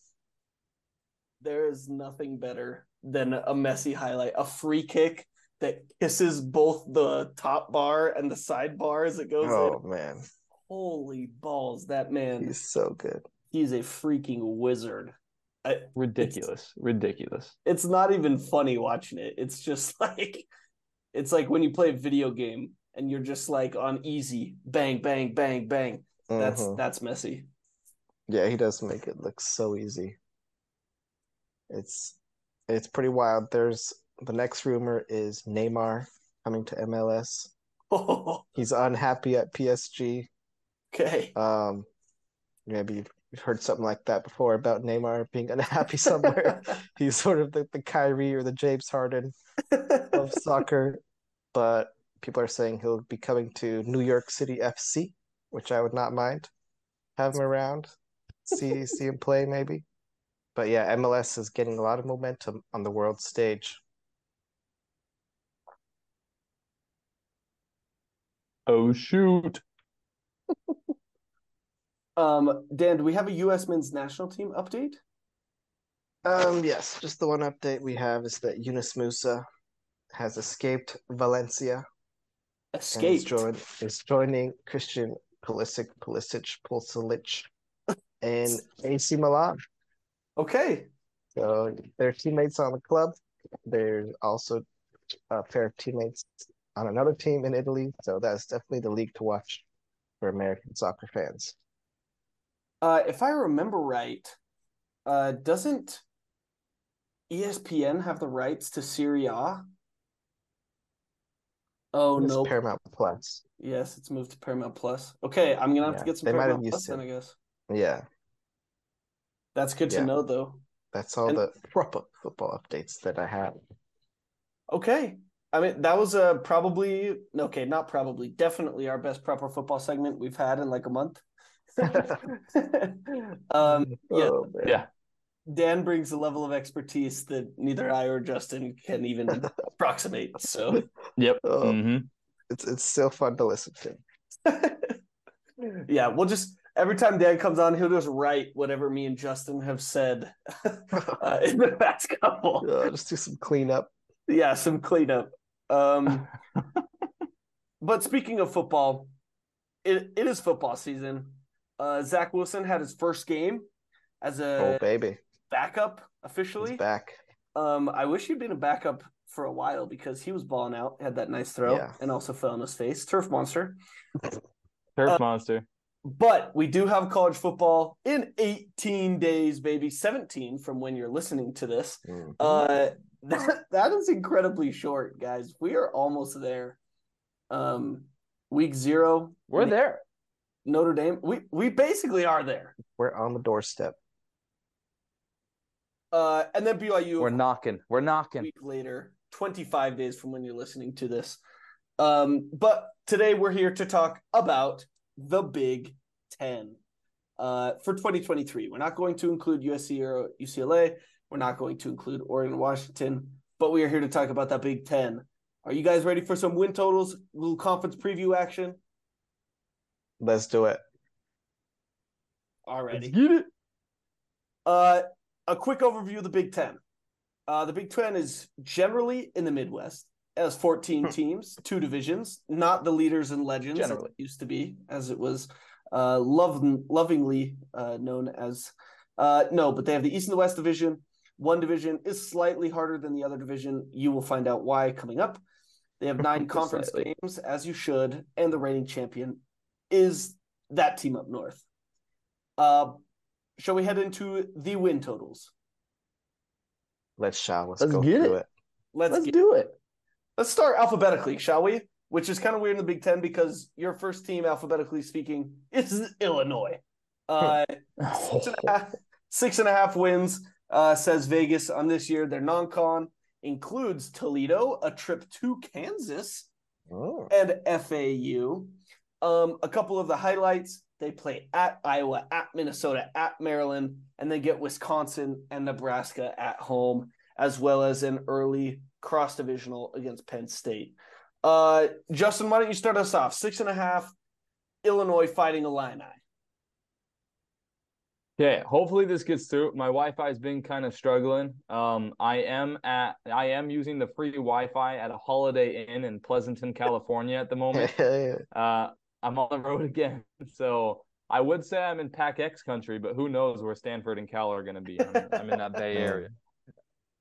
There is nothing better than a Messi highlight, a free kick that kisses both the top bar and the side bar as it goes
Oh
in.
man,
Holy balls, that man!
he's so good.
He's a freaking wizard. I,
Ridiculous. Ridiculous.
it's not even funny watching it. It's just like it's like when you play a video game and you're just like on easy, bang, bang, bang, bang. That's
Mhm.
that's Messi.
Yeah, he does make it look so easy. It's it's pretty wild. There's the next rumor is Neymar coming to MLS. He's unhappy at PSG.
Okay.
Um, maybe you've heard something like that before about Neymar being unhappy somewhere. He's sort of the, the Kyrie or the James Harden of soccer, but people are saying he'll be coming to New York City FC, which I would not mind. Have him around, see see him play maybe. But yeah, MLS is getting a lot of momentum on the world stage.
Oh shoot.
um, Dan, do we have a U.S. men's national team update?
Um, yes, just the one update we have is that Yunus Musah has escaped Valencia and is,
Escaped.
join, is joining Christian Pulisic, Pulisic, Pulisic and AC Milan.
Okay.
So they're teammates on the club. There's also a pair of teammates on another team in Italy. So that's definitely the league to watch for American soccer fans.
Uh, if I remember right, uh, doesn't ESPN have the rights to Serie A? Oh
It's
no!
Paramount Plus.
Yes, it's moved to Paramount Plus. Okay, I'm gonna have to get some
they might have
Paramount
used
Plus then.
it.
I guess
Yeah,
that's good
Yeah.
to know, though.
that's all
And-
the proper football updates that I have.
Okay. I mean, that was uh, probably okay, not probably, definitely our best proper football segment we've had in like a month. um, yeah,
Oh.
Yeah.
Dan brings a level of expertise that neither I or Justin can even approximate. So,
Yep.
Oh.
hmm
It's it's still fun to listen to.
yeah, we'll just every time Dan comes on, he'll just write whatever me and Justin have said uh, in the past couple.
Uh, just do some cleanup.
yeah, some cleanup. Um, but speaking of football, it, it is football season. Uh, Zach Wilson had his first game as a
Oh baby.
backup officially.
He's back.
Um, I wish he'd been a backup for a while because he was balling out, had that nice throw,
Yeah.
and also fell on his face. Turf monster.
Turf
Uh,
monster.
But we do have college football in 18 days, baby. 17 from when you're listening to this.
Mhm.
Uh, that, that is incredibly short, guys. We are almost there. Um, week zero,
We're there.
Notre Dame. We we basically are there.
We're on the doorstep.
Uh, and then BYU
We're knocking. We're
a
knocking.
week later, 25 days from when you're listening to this. Um, but today we're here to talk about the Big Ten uh, for 2023. We're not going to include USC or UCLA. We're not going to include Oregon Washington, but we are here to talk about that Big Ten. Are you guys ready for some win totals? little conference preview action?
Let's do it.
Let's get it.
Uh, a quick overview of the Big Ten. Uh, the Big Ten is generally in the Midwest. It has 14 teams, two divisions, not the leaders and legends as
Generally.
it used to be, as it was uh, love, lovingly uh, known as. Uh, no, but they have the East and the West division. One division is slightly harder than the other division. You will find out why coming up. They have nine conference
slightly.
games, as you should, and the reigning champion is that team up north. Uh, shall we head into the win totals?
Let's shall. Let's,
Let's
go
get
through
it.
it.
Let's
Let's
get,
do it.
let's start alphabetically, shall we? Which is kind of weird in the Big Ten because your first team, alphabetically speaking, is Illinois. Uh, six, and a half, six and a half wins, uh, says Vegas on this year. Their non-con includes Toledo, a trip to Kansas,
Oh.
and FAU. Um, a couple of the highlights: they play at Iowa, at Minnesota, at Maryland, and they get Wisconsin and Nebraska at home, as well as an early cross divisional against Penn State. Uh, Justin, why don't you start us off? Six and a half, Illinois fighting Illini.
Okay, hopefully this gets through. My Wi-Fi has been kind of struggling. Um, I am at I am using the free Wi-Fi at a Holiday Inn in Pleasanton, California at the moment. Uh, I'm on the road again, so I would say I'm in Pac X country, but who knows where Stanford and Cal are going to be? I'm, I'm in that Bay Area.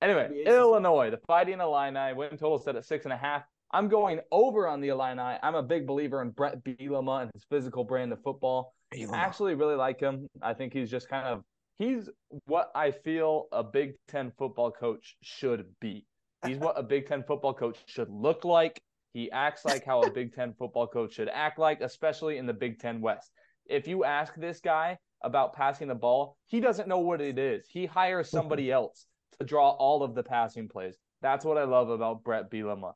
Anyway, Illinois, the Fighting Illini, win total set at six and a half. I'm going over on the Illini. I'm a big believer in Bret Bielema and his physical brand of football. I actually really like him. I think he's just kind of he's what I feel a Big Ten football coach should be. He's what a Big Ten football coach should look like. He acts like how a Big Ten football coach should act like, especially in the Big Ten West. If you ask this guy about passing the ball, he doesn't know what it is. He hires somebody else to draw all of the passing plays. That's what I love about Bret Bielema.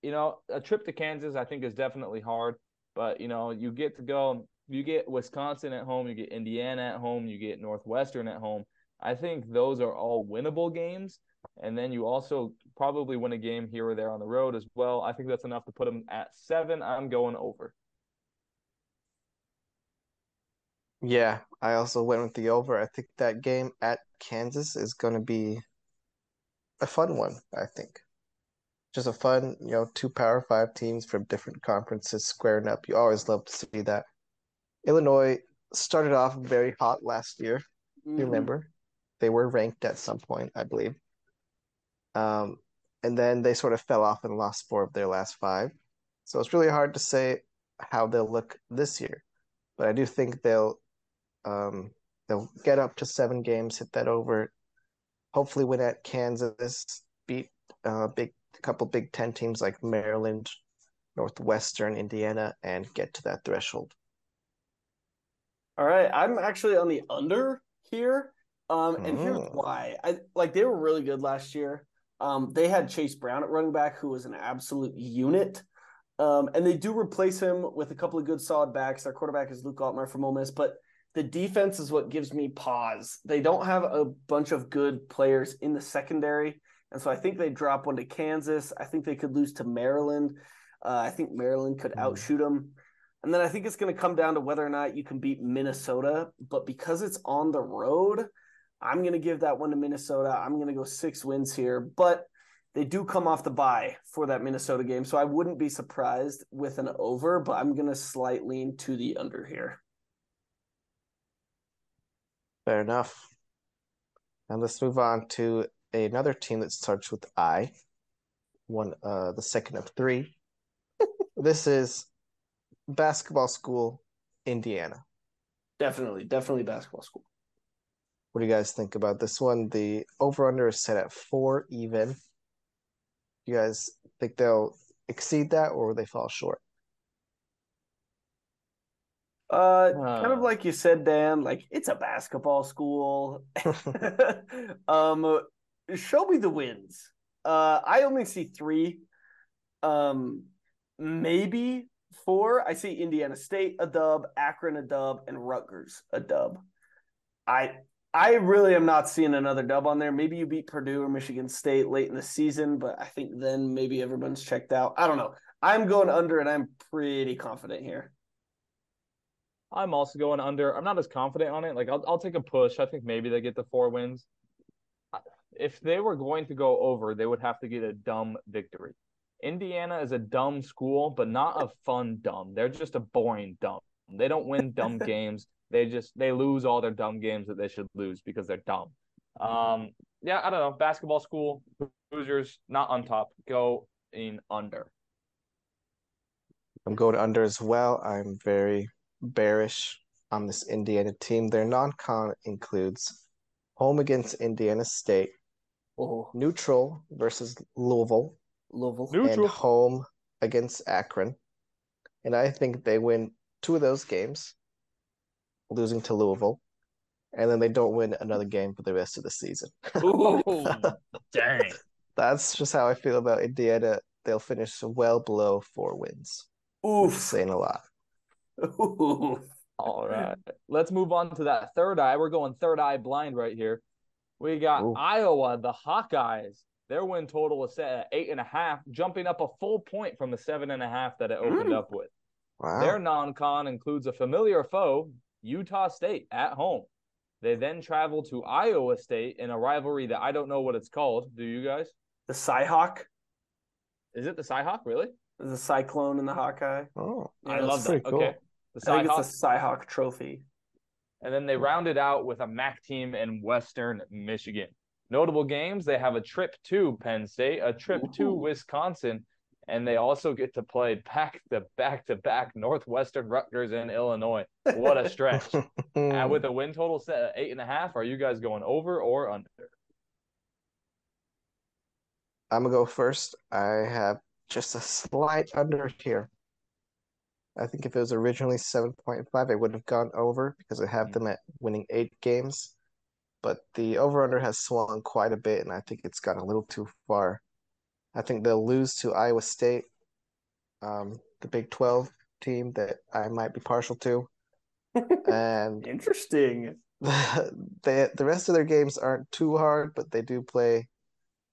You know, a trip to Kansas I think is definitely hard, but you know, you get to go you get Wisconsin at home, you get Indiana at home, you get Northwestern at home. I think those are all winnable games. And then you also probably win a game here or there on the road as well. I think that's enough to put them at seven. I'm going over.
Yeah, I also went with the over. I think that game at Kansas is going to be a fun one, I think. Just a fun, you know, two Power Five teams from different conferences squaring up. You always love to see that. Illinois started off very hot last year.
Mhm.
You remember? They were ranked at some point, I believe. Um, and then they sort of fell off and lost four of their last five. So it's really hard to say how they'll look this year. But I do think they'll um, they'll get up to seven games, hit that over, hopefully win at Kansas, beat uh, big a couple Big Ten teams like Maryland, Northwestern, Indiana, and get to that threshold.
All right, I'm actually on the under here, um, and here's
Mm.
why. I like they were really good last year. Um, they had Chase Brown at running back, who was an absolute unit, um, and they do replace him with a couple of good solid backs. Their quarterback is Luke Altmyer from Ole Miss, but the defense is what gives me pause. They don't have a bunch of good players in the secondary, and so I think they drop one to Kansas. I think they could lose to Maryland. Uh, I think Maryland could
Mm.
outshoot them. And then I think it's going to come down to whether or not you can beat Minnesota. But because it's on the road, I'm going to give that one to Minnesota. I'm going to go six wins here. But they do come off the bye for that Minnesota game. So I wouldn't be surprised with an over, but I'm going to slight lean to the under here.
Fair enough. And let's move on to another team that starts with I. One, uh, the second of three. this is basketball school, Indiana.
Definitely, definitely basketball school.
What do you guys think about this one? The over under is set at four even. You guys think they'll exceed that or will they fall short?
Uh, kind of
Uh.
like you said, Dan. Like it's a basketball school. um, show me the wins. Uh, I only see three. Um, maybe four. I see Indiana State a dub, Akron a dub, and Rutgers a dub. I I really am not seeing another dub on there. Maybe you beat Purdue or Michigan State late in the season, but I think then maybe everyone's checked out. I don't know. I'm going under, and I'm pretty confident here.
I'm also going under. I'm not as confident on it. Like I'll I'll take a push. I think maybe they get the four wins. If they were going to go over, they would have to get a dumb victory. Indiana is a dumb school, but not a fun dumb. They're just a boring dumb. They don't win dumb games. They just they lose all their dumb games that they should lose because they're dumb. Um, yeah, I don't know. Basketball school, losers not on top, go in under.
I'm going under as well. I'm very bearish on this Indiana team. Their non con includes home against Indiana State,
Oh,
neutral versus Louisville,
Louisville.
and home against Akron. And I think they win two of those games, losing to Louisville. And then they don't win another game for the rest of the season.
Oh, dang.
That's just how I feel about Indiana. They'll finish well below four wins. Which
Oof.
saying a lot.
Oof.
All right. Let's move on to that third eye. We're going third eye blind right here. We got
Ooh.
Iowa, the Hawkeyes. Their win total is set at eight and a half, jumping up a full point from the seven and a half that it opened
Mm.
up with.
Wow.
Their non con includes a familiar foe, Utah State, at home. They then travel to Iowa State in a rivalry that I don't know what it's called. Do you guys?
The Cyhawk,
Is it the Cyhawk, really?
the Cyclone, and the Hawkeye.
Oh,
I love that.
cool.
Okay. The
I think it's a Cyhawk trophy.
And then they rounded out with a MAC team in Western Michigan. Notable games they have a trip to Penn State, a trip to Wisconsin, and they also get to play back to back to back Northwestern Rutgers and Illinois. What a stretch. Uh, with a win total set at eight and a half, are you guys going over or under?
I'm gonna go first. I have just a slight under here. I think if it was originally 7.5, I would have gone over because I have them at winning eight games. But the over under has swung quite a bit, and I think it's gone a little too far. I think they'll lose to Iowa State, um, the Big 12 team that I might be partial to. And
Interesting.
they the rest of their games aren't too hard, but they do play,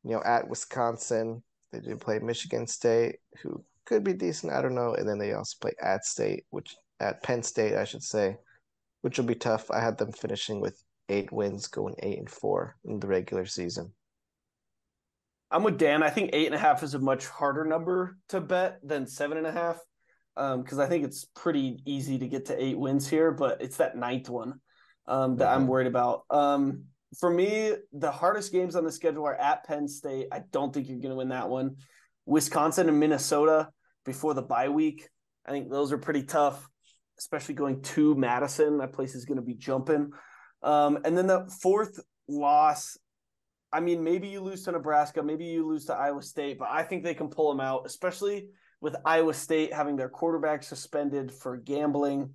you know, at Wisconsin. They do play Michigan State, who could be decent. I don't know. And then they also play at State, which at Penn State, I should say, which will be tough. I had them finishing with eight wins, going eight and four in the regular season.
I'm with Dan. I think eight and a half is a much harder number to bet than seven and a half. Um, because I think it's pretty easy to get to eight wins here, but it's that ninth one um that I'm
Mhm.
worried about. Um for me, the hardest games on the schedule are at Penn State. I don't think you're gonna win that one. Wisconsin and Minnesota before the bye week. I think those are pretty tough, especially going to Madison. That place is gonna be jumping. Um, and then the fourth loss, I mean, maybe you lose to Nebraska, maybe you lose to Iowa State, but I think they can pull them out, especially with Iowa State having their quarterback suspended for gambling.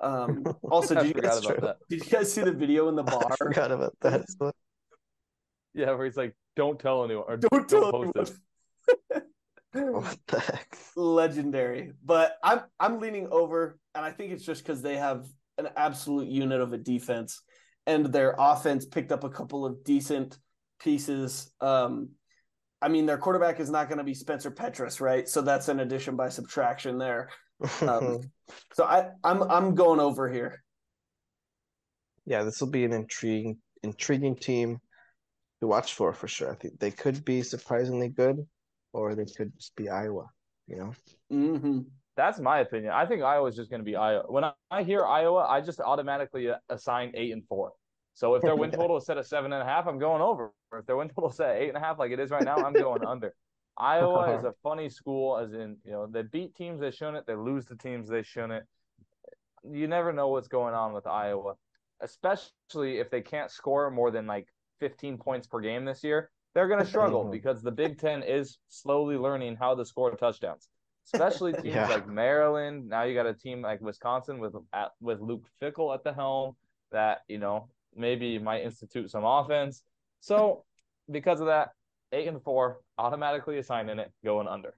Um, also, did you guys
about
true.
that.
did you guys see the video in the
I
bar?
forgot about that.
Yeah, where he's like, "Don't tell anyone." Or,
Don't tell
post
anyone.
it.
What the heck?
Legendary, but I'm I'm leaning over, and I think it's just because they have an absolute unit of a defense, and their offense picked up a couple of decent pieces. Um, I mean, their quarterback is not going to be Spencer Petras, right? So that's an addition by subtraction there. Um, So I I'm I'm going over here.
yeah, this will be an intriguing intriguing team to watch for for sure. I think they could be surprisingly good, or they could just be Iowa. You know,
hmm
That's my opinion. I think Iowa Iowa's just going to be Iowa. When I, I hear Iowa, I just automatically assign eight and four. So if their win total is set at seven and a half, I'm going over. If their win total is set at eight and a half, like it is right now, I'm going under. Iowa uh-huh. is a funny school, as in you know they beat teams they shouldn't, they lose the teams they shouldn't. You never know what's going on with Iowa, especially if they can't score more than like 15 points per game this year. They're going to struggle mm-hmm. because the Big Ten is slowly learning how to score touchdowns, especially teams
Yeah.
like Maryland. Now you got a team like Wisconsin with at, with Luke Fickell at the helm that you know maybe might institute some offense. So because of that, eight and four automatically assigning it going under.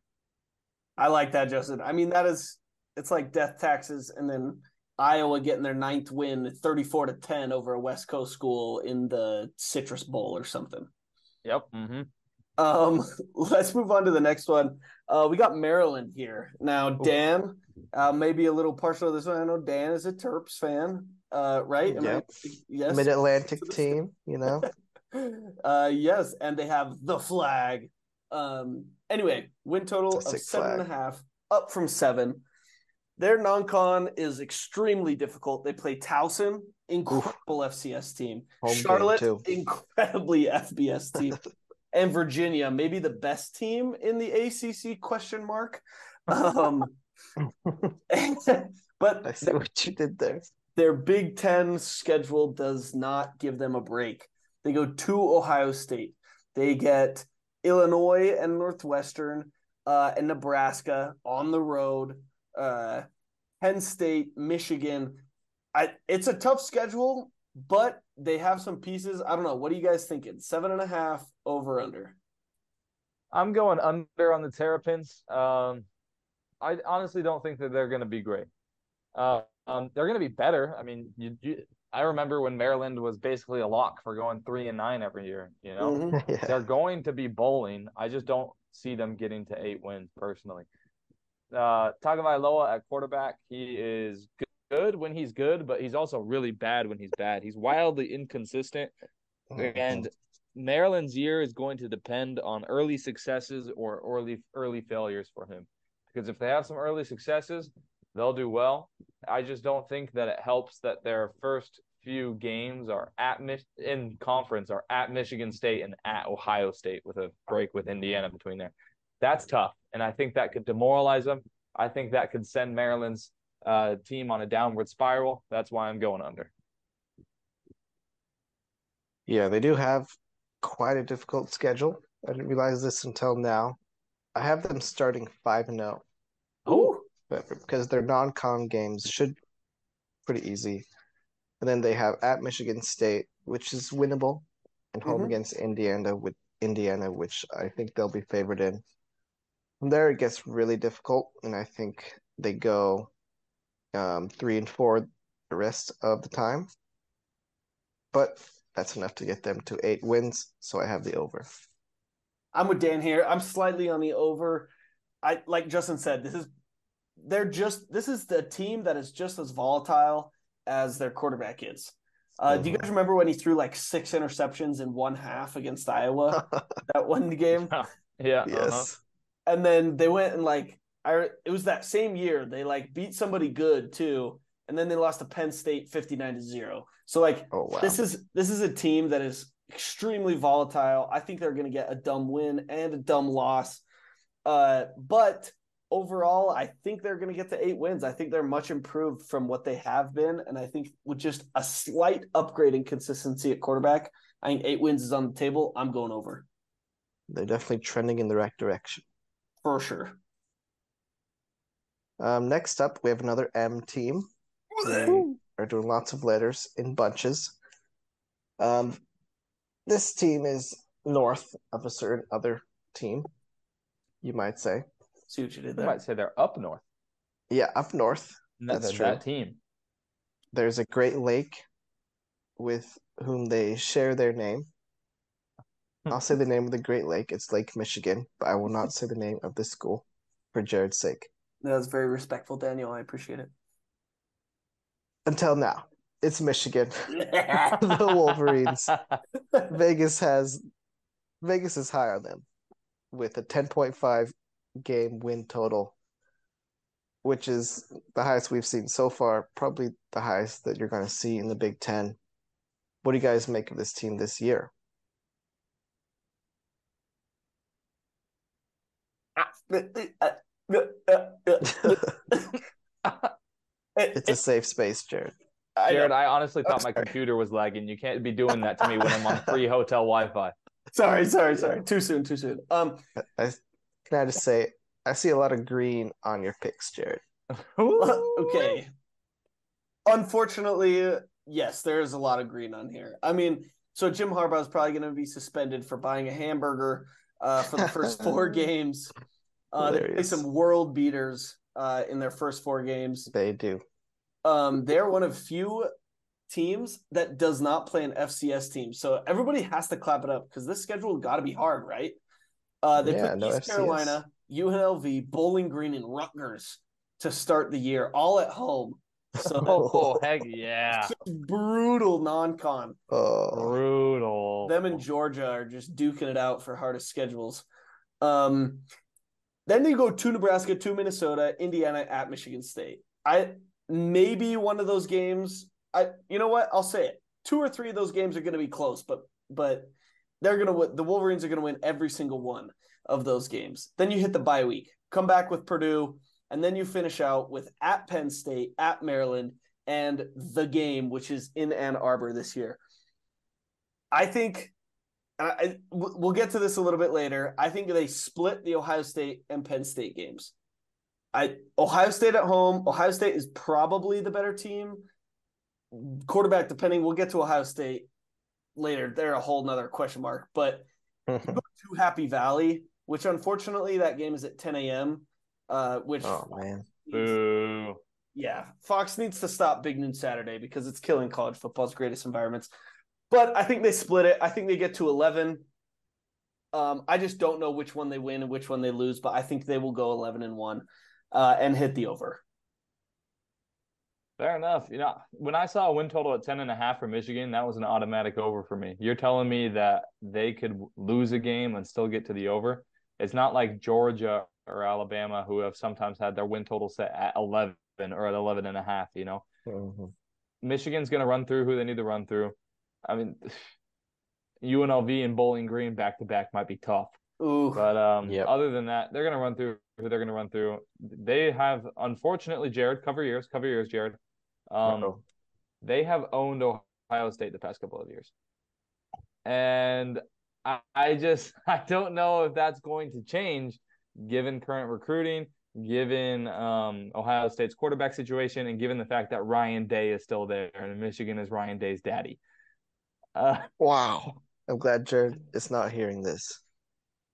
I like that, Justin. I mean, that is it's like death taxes, and then Iowa getting their ninth win, thirty-four to ten over a West Coast school in the Citrus Bowl or something.
Yep. Mm-hmm.
Um, let's move on to the next one. Uh, we got Maryland here now. Dan, uh, maybe a little partial to this one. I know Dan is a Terps fan, uh, right? Am I- yes.
Mid Atlantic team, you know.
uh yes and they have the flag. Um anyway win total of seven and a half up from seven. Their non-con is extremely difficult. They play towson incredible fcs team.
Home
charlotte incredibly fbs team. And virginia maybe the best team in the acc question mark. Um but
I see what you did there.
Their Big Ten schedule does not give them a break. They go to Ohio State. They get Illinois and Northwestern uh, and Nebraska on the road. Uh, Penn State, Michigan. I, it's a tough schedule, but they have some pieces. I don't know. What are you guys thinking? Seven and a half over under.
I'm going under on the Terrapins. Um, I honestly don't think that they're going to be great. Uh, um, they're going to be better. I mean, you, you, I remember when Maryland was basically a lock for going three and nine every year. You know,
Mhm.
yeah.
they're going to be bowling. I just don't see them getting to eight wins personally. Uh, Tagovailoa at quarterback, he is good when he's good, but he's also really bad when he's bad. He's wildly inconsistent, and Maryland's year is going to depend on early successes or early early failures for him. Because if they have some early successes, they'll do well. I just don't think that it helps that their first few games are at Mich- in conference are at Michigan State and at Ohio State with a break with Indiana between there. That's tough, and I think that could demoralize them. I think that could send Maryland's uh, team on a downward spiral. That's why I'm going under.
Yeah, they do have quite a difficult schedule. I didn't realize this until now. I have them starting five and zero,
Oh,
but because their non-con games should pretty easy, and then they have at Michigan State, which is winnable, and home
Mhm.
against Indiana with Indiana, which I think they'll be favored in. From there, it gets really difficult, and I think they go um, three and four the rest of the time. But that's enough to get them to eight wins, so I have the over.
I'm with Dan here. I'm slightly on the over. I like Justin said, this is they're just this is the team that is just as volatile as their quarterback is. Uh, Do you guys remember when he threw like six interceptions in one half against Iowa that one game?
Yeah. uh-huh.
Yes.
And then they went and like I it was that same year they like beat somebody good too, and then they lost to Penn State 59 to 0. So like
Oh wow.
this is this is a team that is extremely volatile. I think they're going to get a dumb win and a dumb loss. Uh, but overall, I think they're going to get to eight wins. I think they're much improved from what they have been, and I think with just a slight upgrade in consistency at quarterback, I think eight wins is on the table. I'm going over
They're definitely trending in the right direction.
for sure.
Um, next up, we have another M team. They are doing lots of letters in bunches. Um, this team is north of a certain other team, you might say.
See what you did
You
there.
might say they're up north.
Yeah, up north.
And that-
That's true.
that team.
There's a Great Lake with whom they share their name. Hmm. I'll say the name of the Great Lake. It's Lake Michigan, but I will not say the name of the school for Jared's sake.
That was very respectful, Daniel. I appreciate it.
Until now, it's Michigan. the Wolverines. Vegas has Vegas is high on them with a 10.5 game win total, which is the highest we've seen so far, probably the highest that you're going to see in the Big Ten. what do you guys make of this team this year? It's a safe space, Jared.
I
Jared,
know.
I honestly thought my computer was lagging. You can't be doing that to me when I'm on free hotel Wi-Fi.
sorry, sorry, sorry. Too soon, too soon. Um,
I can I just say I see a lot of green on your picks, Jared.
okay. Unfortunately, yes, there is a lot of green on here. I mean, so Jim Harbaugh is probably going to be suspended for buying a hamburger uh, for the first four games. Uh, they play some world beaters uh, in their first four games.
They do.
Um, they're one of few teams that does not play an FCS team. So everybody has to clap it up because this schedule got to be hard, right? Uh, they
Yeah,
put
no
East
FCS.
Carolina, UNLV, Bowling Green, and Rutgers to start the year, all at home. So
Oh, oh, heck yeah.
brutal non-con.
Oh,
Brutal.
Them and Georgia are just duking it out for hardest schedules. Um, then they go to Nebraska, to Minnesota, Indiana, at Michigan State. I maybe one of those games. I you know what? I'll say it. Two or three of those games are going to be close, but but they're going to win. The Wolverines are going to win every single one of those games. Then you hit the bye week, come back with Purdue, and then you finish out with at Penn State, at Maryland, and the game, which is in Ann Arbor this year. I think I, we'll get to this a little bit later. I think they split the Ohio State and Penn State games. I Ohio State at home. Ohio State is probably the better team. Quarterback, depending, we'll get to Ohio State later. They're a whole nother question mark. But to Happy Valley, which unfortunately that game is at 10 a.m. Uh, which
oh man.
Boo.
yeah, Fox needs to stop Big Noon Saturday because it's killing college football's greatest environments. But I think they split it. I think they get to 11. Um, I just don't know which one they win and which one they lose, but I think they will go 11 and 1 uh, and hit the over.
Fair enough. You know, when I saw a win total at 10 and a half for Michigan, that was an automatic over for me. You're telling me that they could lose a game and still get to the over? It's not like Georgia or Alabama who have sometimes had their win total set at 11 or at 11 and a half, you know.
Mhm.
Michigan's going to run through who they need to run through. I mean, UNLV and Bowling Green back to back might be tough.
Ooh,
But um,
Yep.
other than that, they're going to run through who they're going to run through. They have, unfortunately, Jared, cover your ears, cover your ears, Jared. Um,
Uh-oh.
they have owned Ohio State the past couple of years, and I, I just I don't know if that's going to change given current recruiting, given um, Ohio State's quarterback situation, and given the fact that Ryan Day is still there and Michigan is Ryan Day's daddy. Uh,
Wow. I'm glad Jared is not hearing this.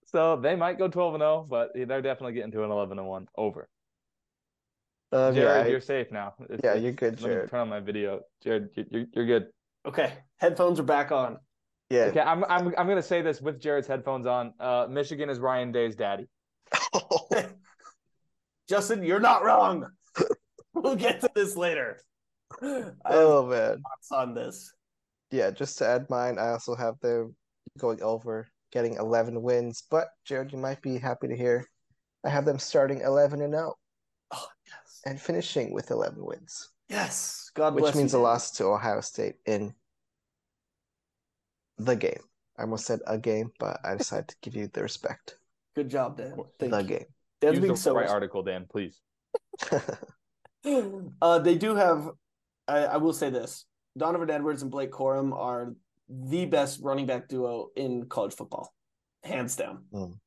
so they might go twelve and zero, but they're definitely getting to an eleven and one over.
Um, yeah,
Jared,
I-
you're safe now. It's-
yeah,
it's-
you're good,
Let me
Jared.
turn on my video, Jared. you- You're you're good.
okay. Headphones are back on.
Yeah.
Okay, I'm I'm I'm gonna say this with Jared's headphones on. Uh, Michigan is Ryan Day's daddy.
Justin, you're not wrong. we'll get to this later. I
oh man.
thoughts on this.
Yeah, just to add mine, I also have them going over, getting 11 wins. But Jared, you might be happy to hear I have them starting 11 and 0
Oh, yes.
and finishing with 11 wins,
Yes. God bless.
which means
you.
a loss to Ohio State in the game. I almost said a game, but I decided to give you the respect.
Good job, Dan. Thank
the
you.
game.
Dan's
Use
being
the
so
right article, Dan, please.
Uh, they do have. I, I will say this: Donovan Edwards and Blake Corum are the best running back duo in college football, hands down.
Mm.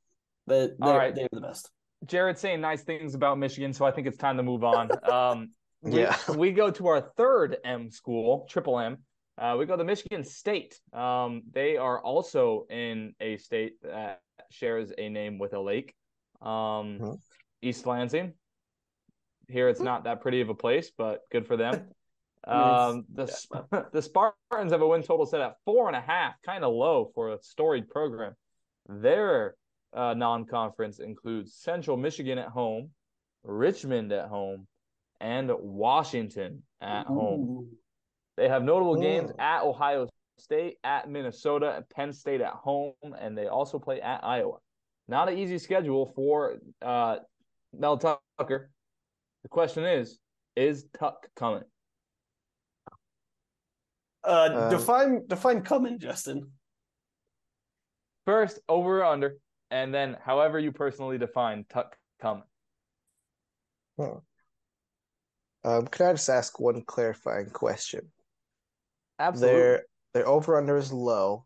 But
All
they're,
right.
they're the best.
Jared's saying nice things about Michigan, so I think it's time to move on. Um, we,
Yeah.
we go to our third M school, Triple M. Uh, we go to Michigan State. Um, they are also in a state that shares a name with a lake, um,
Mhm.
East Lansing. Here, it's not that pretty of a place, but good for them. Um, the Sp- the Spartans have a win total set at four and a half, kind of low for a storied program. Their uh, non-conference includes Central Michigan at home, Richmond at home, and Washington at home. They have notable games at Ohio State, at Minnesota, and Penn State at home, and they also play at Iowa. Not an easy schedule for uh, Mel Tucker. The question is, is Tuck coming?
Uh,
Um,
define define coming, Justin.
First, over or under, and then however you personally define tuck coming.
Um, can I just ask one clarifying question?
Absolutely.
Their their over under is low,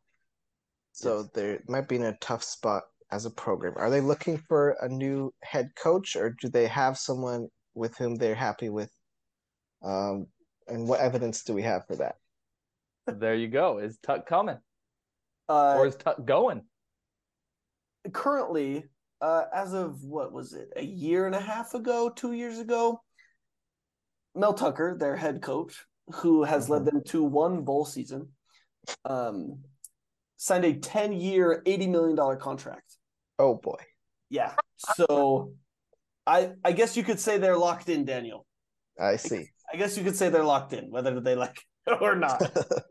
so they might be in a tough spot as a program. Are they looking for a new head coach, or do they have someone with whom they're happy with? Um, and what evidence do we have for that?
there you go. Is tuck coming
Uh,
or is tuck going?
Currently, uh, as of what was it, a year and a half ago, two years ago, Mel Tucker, their head coach, who has led them to one bowl season, um, signed a 10 year, $80 million contract.
Oh boy.
Yeah. So I I guess you could say they're locked in, Daniel.
I see.
I guess you could say they're locked in, whether they like it or not.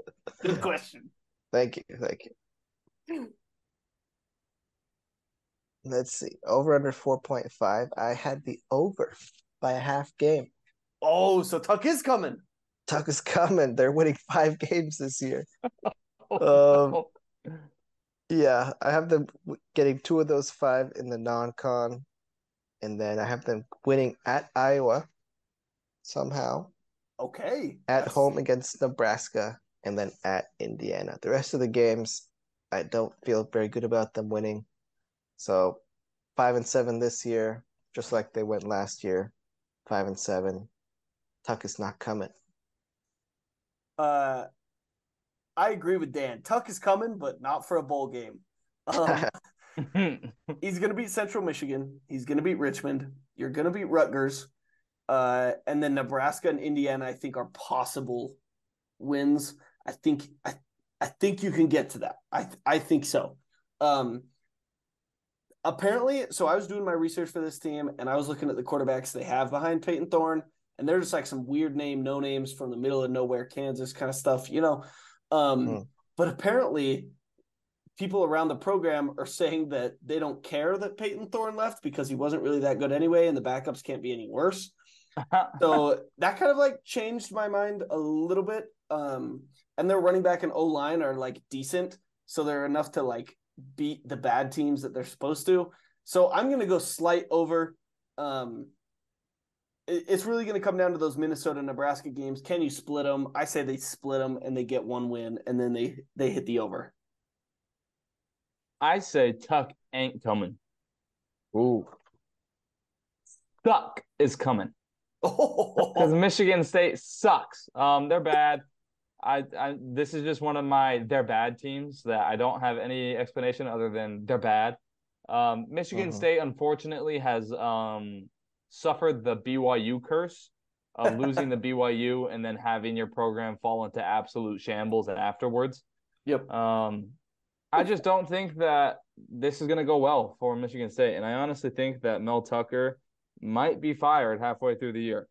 Good question.
Thank you. Thank you. Let's see. Over under 4.5. I had the over by a half game.
Oh, so Tuck is coming.
Tuck is coming. They're winning five games this year.
Oh, um,
Yeah, I have them getting two of those five in the non-con, and then I have them winning at Iowa somehow,
Okay.
at
That's-
home against Nebraska, and then at Indiana. The rest of the games, I don't feel very good about them winning. So, five and seven this year, just like they went last year. Five and seven. Tuck is not coming.
Uh, I agree with Dan. Tuck is coming, but not for a bowl game. Um, he's going to beat Central Michigan. He's going to beat Richmond. You're going to beat Rutgers. Uh, and then Nebraska and Indiana, I think, are possible wins. I think I, I think you can get to that. I I think so. Um, apparently, so I was doing my research for this team, and I was looking at the quarterbacks they have behind Payton Thorne, and they're just like some weird name, no names from the middle of nowhere, Kansas kind of stuff, you know. Um,
Hmm.
but apparently, people around the program are saying that they don't care that Payton Thorne left because he wasn't really that good anyway, and the backups can't be any worse. So that kind of like changed my mind a little bit. Um, and their running back and O line are like decent, so they're enough to like beat the bad teams that they're supposed to. So I'm gonna go slight over. Um, it's really going to come down to those Minnesota Nebraska games. Can you split them? I say they split them and they get one win, and then they they hit the over.
I say tuck ain't coming.
Ooh.
Tuck is coming. because
Oh,
Michigan State sucks. Um, they're bad. I, I this is just one of my they're bad teams that I don't have any explanation other than they're bad. Um, Michigan
Mhm.
State unfortunately has um suffered the BYU curse of losing the BYU and then having your program fall into absolute shambles And afterwards.
yep.
Um, I just don't think that this is going to go well for Michigan State, and I honestly think that Mel Tucker might be fired halfway through the year.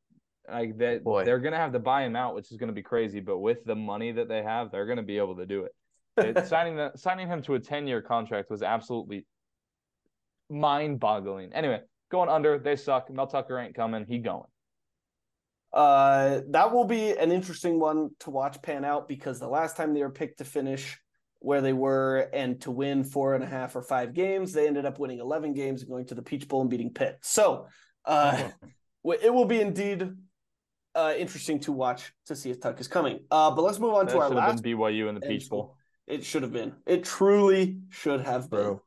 Like that,
Boy.
they're going to have to buy him out, which is going to be crazy. But with the money that they have, they're going to be able to do it. It- signing the signing him to a ten year contract was absolutely mind boggling. Anyway, going under, they suck. Mel Tucker ain't coming. He going.
Uh, that will be an interesting one to watch pan out because the last time they were picked to finish where they were and to win four and a half or five games, they ended up winning 11 games and going to the Peach Bowl and beating Pitt. So uh, it will be indeed uh, interesting to watch to see if Tuck is coming. Uh, but let's move on
That
to our
should have
last.
been BYU in the Peach. Bowl.
It should have been. It truly should have been.
Bro.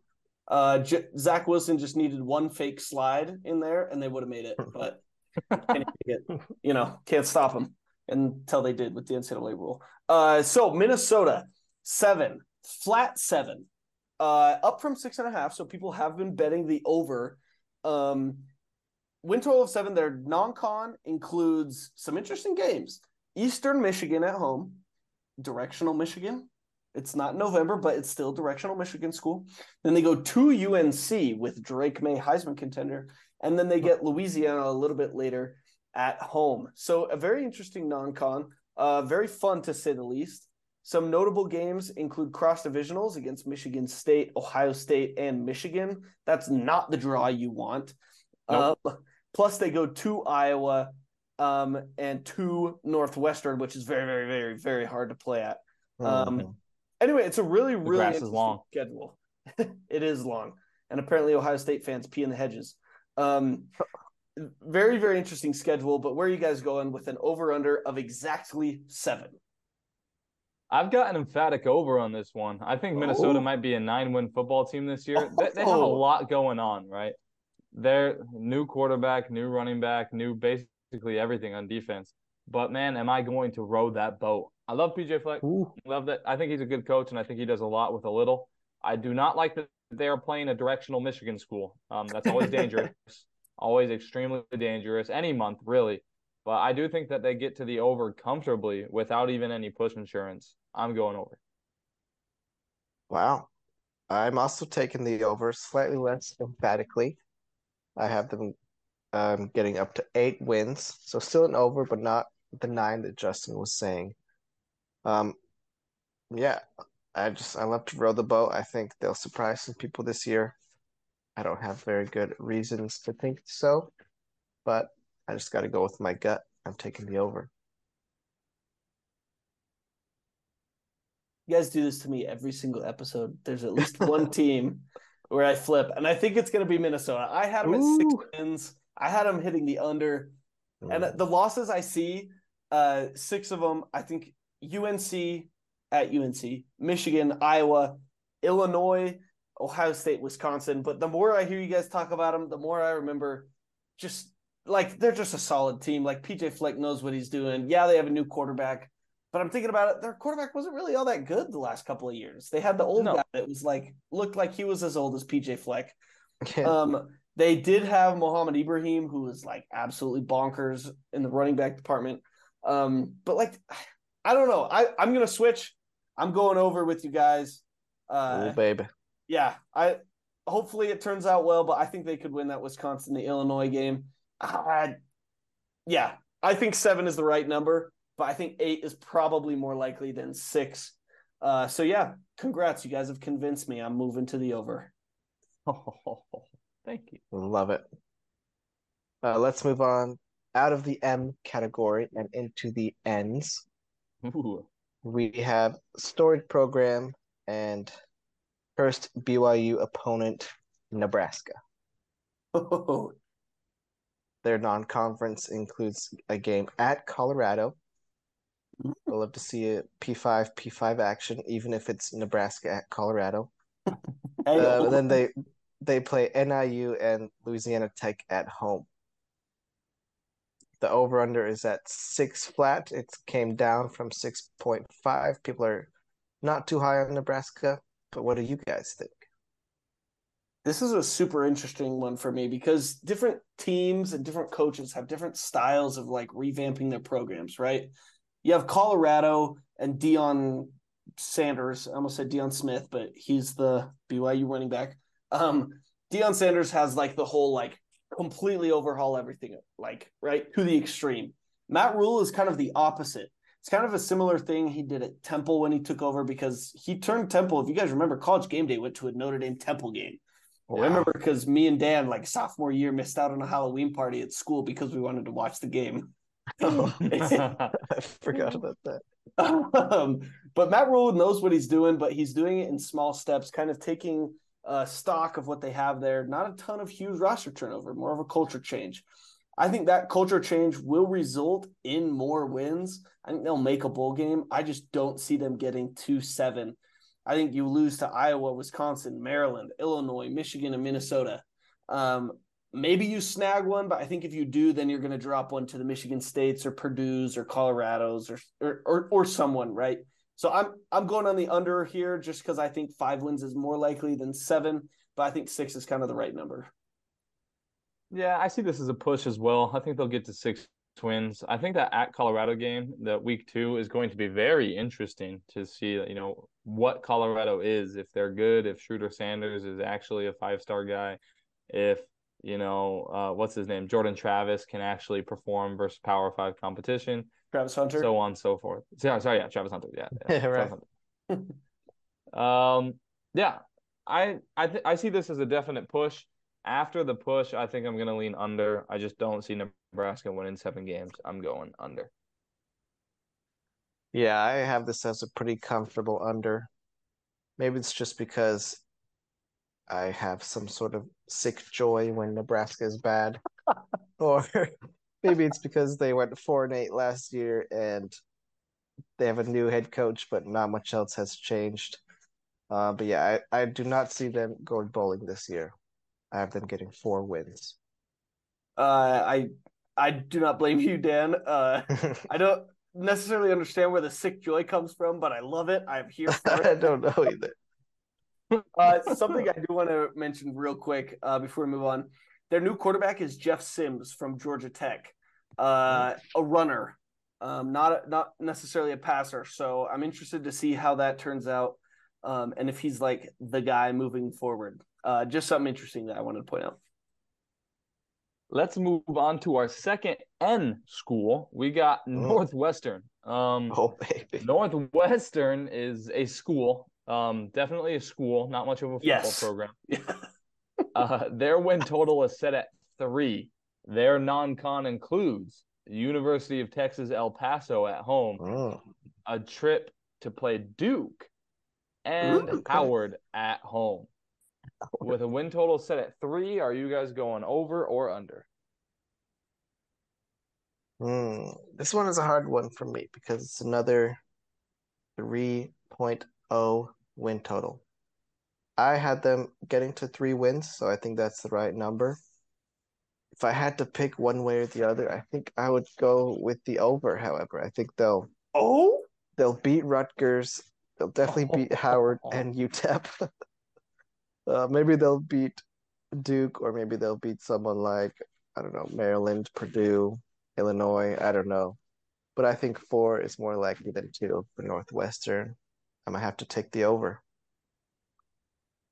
Uh, J- Zach Wilson just needed one fake slide in there, and they would have made it. But get, you know, can't stop them until they did with the NCAA rule. Uh, so Minnesota seven, flat seven, uh, up from six and a half. So people have been betting the over. Um, win total of seven. Their non-con includes some interesting games. Eastern Michigan at home, directional Michigan. It's not November, but it's still directional Michigan school. Then they go to UNC with Drake Maye, Heisman contender, and then they get Louisiana a little bit later at home. So a very interesting non-con, uh, very fun to say the least. Some notable games include cross divisionals against Michigan State, Ohio State, and Michigan. That's not the draw you want.
Nope.
Uh, plus, they go to Iowa um, and to Northwestern, which is very, very, very, very hard to play at. Um,
Mhm.
Anyway, it's a really, really interesting
long.
schedule. it is long, and apparently Ohio State fans pee in the hedges. Um, very, very interesting schedule. But where are you guys going with an over under of exactly seven?
I've got an emphatic over on this one. I think Minnesota
Oh.
might be a nine win football team this year. They, they have a
Oh.
lot going on, right? They're new quarterback, new running back, new basically everything on defense. But man, am I going to row that boat? I love PJ Fleck.
Ooh.
Love that. I think he's a good coach, and I think he does a lot with a little. I do not like that they are playing a directional Michigan school. Um, that's always dangerous, always extremely dangerous. Any month, really. But I do think that they get to the over comfortably without even any push insurance. I'm going over.
Wow. I'm also taking the over slightly less emphatically. I have them um, getting up to eight wins. So still an over, but not the nine that Justin was saying. Um, yeah, I just I love to row the boat. I think they'll surprise some people this year. I don't have very good reasons to think so, but I just got to go with my gut. I'm taking the over.
You guys do this to me every single episode. There's at least one team where I flip, and I think it's going to be Minnesota. I had them at six wins. I had them hitting the under, and
Mm.
the losses I see, uh, six of them. I think UNC at UNC, Michigan, Iowa, Illinois, Ohio State, Wisconsin. But the more I hear you guys talk about them, the more I remember just like they're just a solid team. Like PJ Fleck knows what he's doing. Yeah, they have a new quarterback. But I'm thinking about it, their quarterback wasn't really all that good the last couple of years. They had the old
No.
guy that was like looked like he was as old as PJ Fleck.
Yeah.
Um, they did have Mohamed Ibrahim, who was like absolutely bonkers in the running back department. Um, but like, I don't know. I I'm gonna switch. I'm going over with you guys. Uh,
Ooh, baby.
yeah, I hopefully it turns out well, but I think they could win that Wisconsin the Illinois game. Uh, yeah, I think seven is the right number, but I think eight is probably more likely than six. Uh, so yeah, congrats, you guys have convinced me. I'm moving to the over.
Thank you.
Love it. Uh, let's move on out of the M category and into the N's.
Ooh.
We have storied program and first BYU opponent, Nebraska. Oh. Their non-conference includes a game at Colorado. We'll love to see a P5 P5 action, even if it's Nebraska at Colorado.
Hey,
Uh, then they they play NIU and Louisiana Tech at home. The over under is at six flat. It came down from six point five. People are not too high on Nebraska, but what do you guys think?
This is a super interesting one for me because different teams and different coaches have different styles of like revamping their programs, right? You have Colorado and Deion Sanders. I almost said Dion Smith, but he's the BYU running back. Um, Deion Sanders has like the whole like completely overhaul everything, like right to the extreme. Matt Rhule is kind of the opposite. It's kind of a similar thing he did at Temple when he took over because he turned Temple. If you guys remember, College Game Day went to a Notre Dame Temple game. I remember because me and Dan, like sophomore year, missed out on a Halloween party at school because we wanted to watch the game.
I forgot about that.
um, but Matt Rhule knows what he's doing, but he's doing it in small steps, kind of taking uh, stock of what they have there. Not a ton of huge roster turnover, more of a culture change. I think that culture change will result in more wins. I think they'll make a bowl game. I just don't see them getting to seven. I think you lose to Iowa, Wisconsin, Maryland, Illinois, Michigan, and Minnesota. Um, maybe you snag one, but I think if you do, then you're going to drop one to the Michigan States or Purdue's or Colorado's or or or, or someone, right? So I'm I'm going on the under here just because I think five wins is more likely than seven, but I think six is kind of the right number.
Yeah, I see this as a push as well. I think they'll get to six wins. I think that at Colorado game, that week two, is going to be very interesting to see, you know, what Colorado is, if they're good, if Shedeur Sanders is actually a five star guy, if, you know, uh, what's his name? Jordan Travis can actually perform versus Power Five competition,
Travis Hunter.
so on and so forth. Sorry, sorry, yeah, Travis Hunter. Yeah. yeah
Yeah, right.
Hunter. um, yeah, I I th- I see this as a definite push. after the push, I think I'm going to lean under. I just don't see Nebraska winning seven games. I'm going under.
Yeah, I have this as a pretty comfortable under. Maybe it's just because I have some sort of sick joy when Nebraska is bad. or maybe it's because they went four and eight last year and they have a new head coach, but not much else has changed. Uh, but yeah, I, I do not see them going bowling this year. I have them getting four wins.
Uh, I I do not blame you, Dan. Uh, I don't necessarily understand where the sick joy comes from, but I love it. I'm here for it.
I don't know either.
uh, something I do want to mention real quick uh, before we move on. Their new quarterback is Jeff Sims from Georgia Tech, uh, a runner, um, not not necessarily a passer. So I'm interested to see how that turns out, um, and if he's like the guy moving forward. Uh, just something interesting that I wanted to point out.
Let's move on to our second N school. We got Northwestern. Um,
Oh baby.
Northwestern is a school, um, definitely a school, not much of a football
Yes.
program. Uh, their win total is set at three. Their non-con includes University of Texas El Paso at home,
Mm.
a trip to play Duke, and
Ooh.
Howard at home. With a win total set at three, are you guys going over or under?
Hmm. This one is a hard one for me because it's another 3.0 win total. I had them getting to three wins, so I think that's the right number. If I had to pick one way or the other, I think I would go with the over, however. I think they'll
Oh,
they'll beat Rutgers. They'll definitely beat Howard and UTEP. Uh, maybe they'll beat Duke, or maybe they'll beat someone like, I don't know, Maryland, Purdue, Illinois. I don't know. But I think four is more likely than two for Northwestern. I'm gonna have to take the over.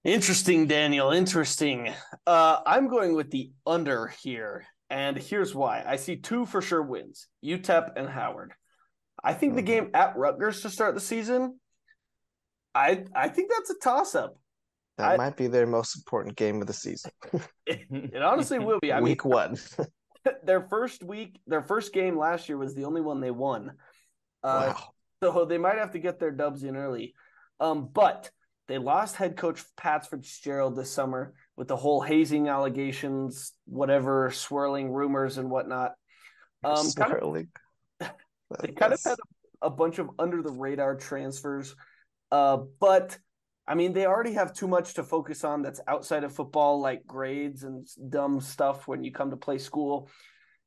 Interesting, Daniel. Interesting. Uh, I'm going with the under here, and here's why. I see two for sure wins: UTEP and Howard. I think the
Mhm.
game at Rutgers to start the season. I I think that's a toss up.
That
I-
might be their most important game of the season.
It honestly will be. I mean,
Week one.
their first week, their first game last year was the only one they won. Uh,
wow.
So they might have to get their dubs in early. Um, but they lost head coach Pat Fitzgerald this summer with the whole hazing allegations, whatever swirling rumors and whatnot. Um, kind of, they kind of had a, a bunch of under the radar transfers. Uh, but I mean, they already have too much to focus on that's outside of football, like grades and dumb stuff when you come to play school.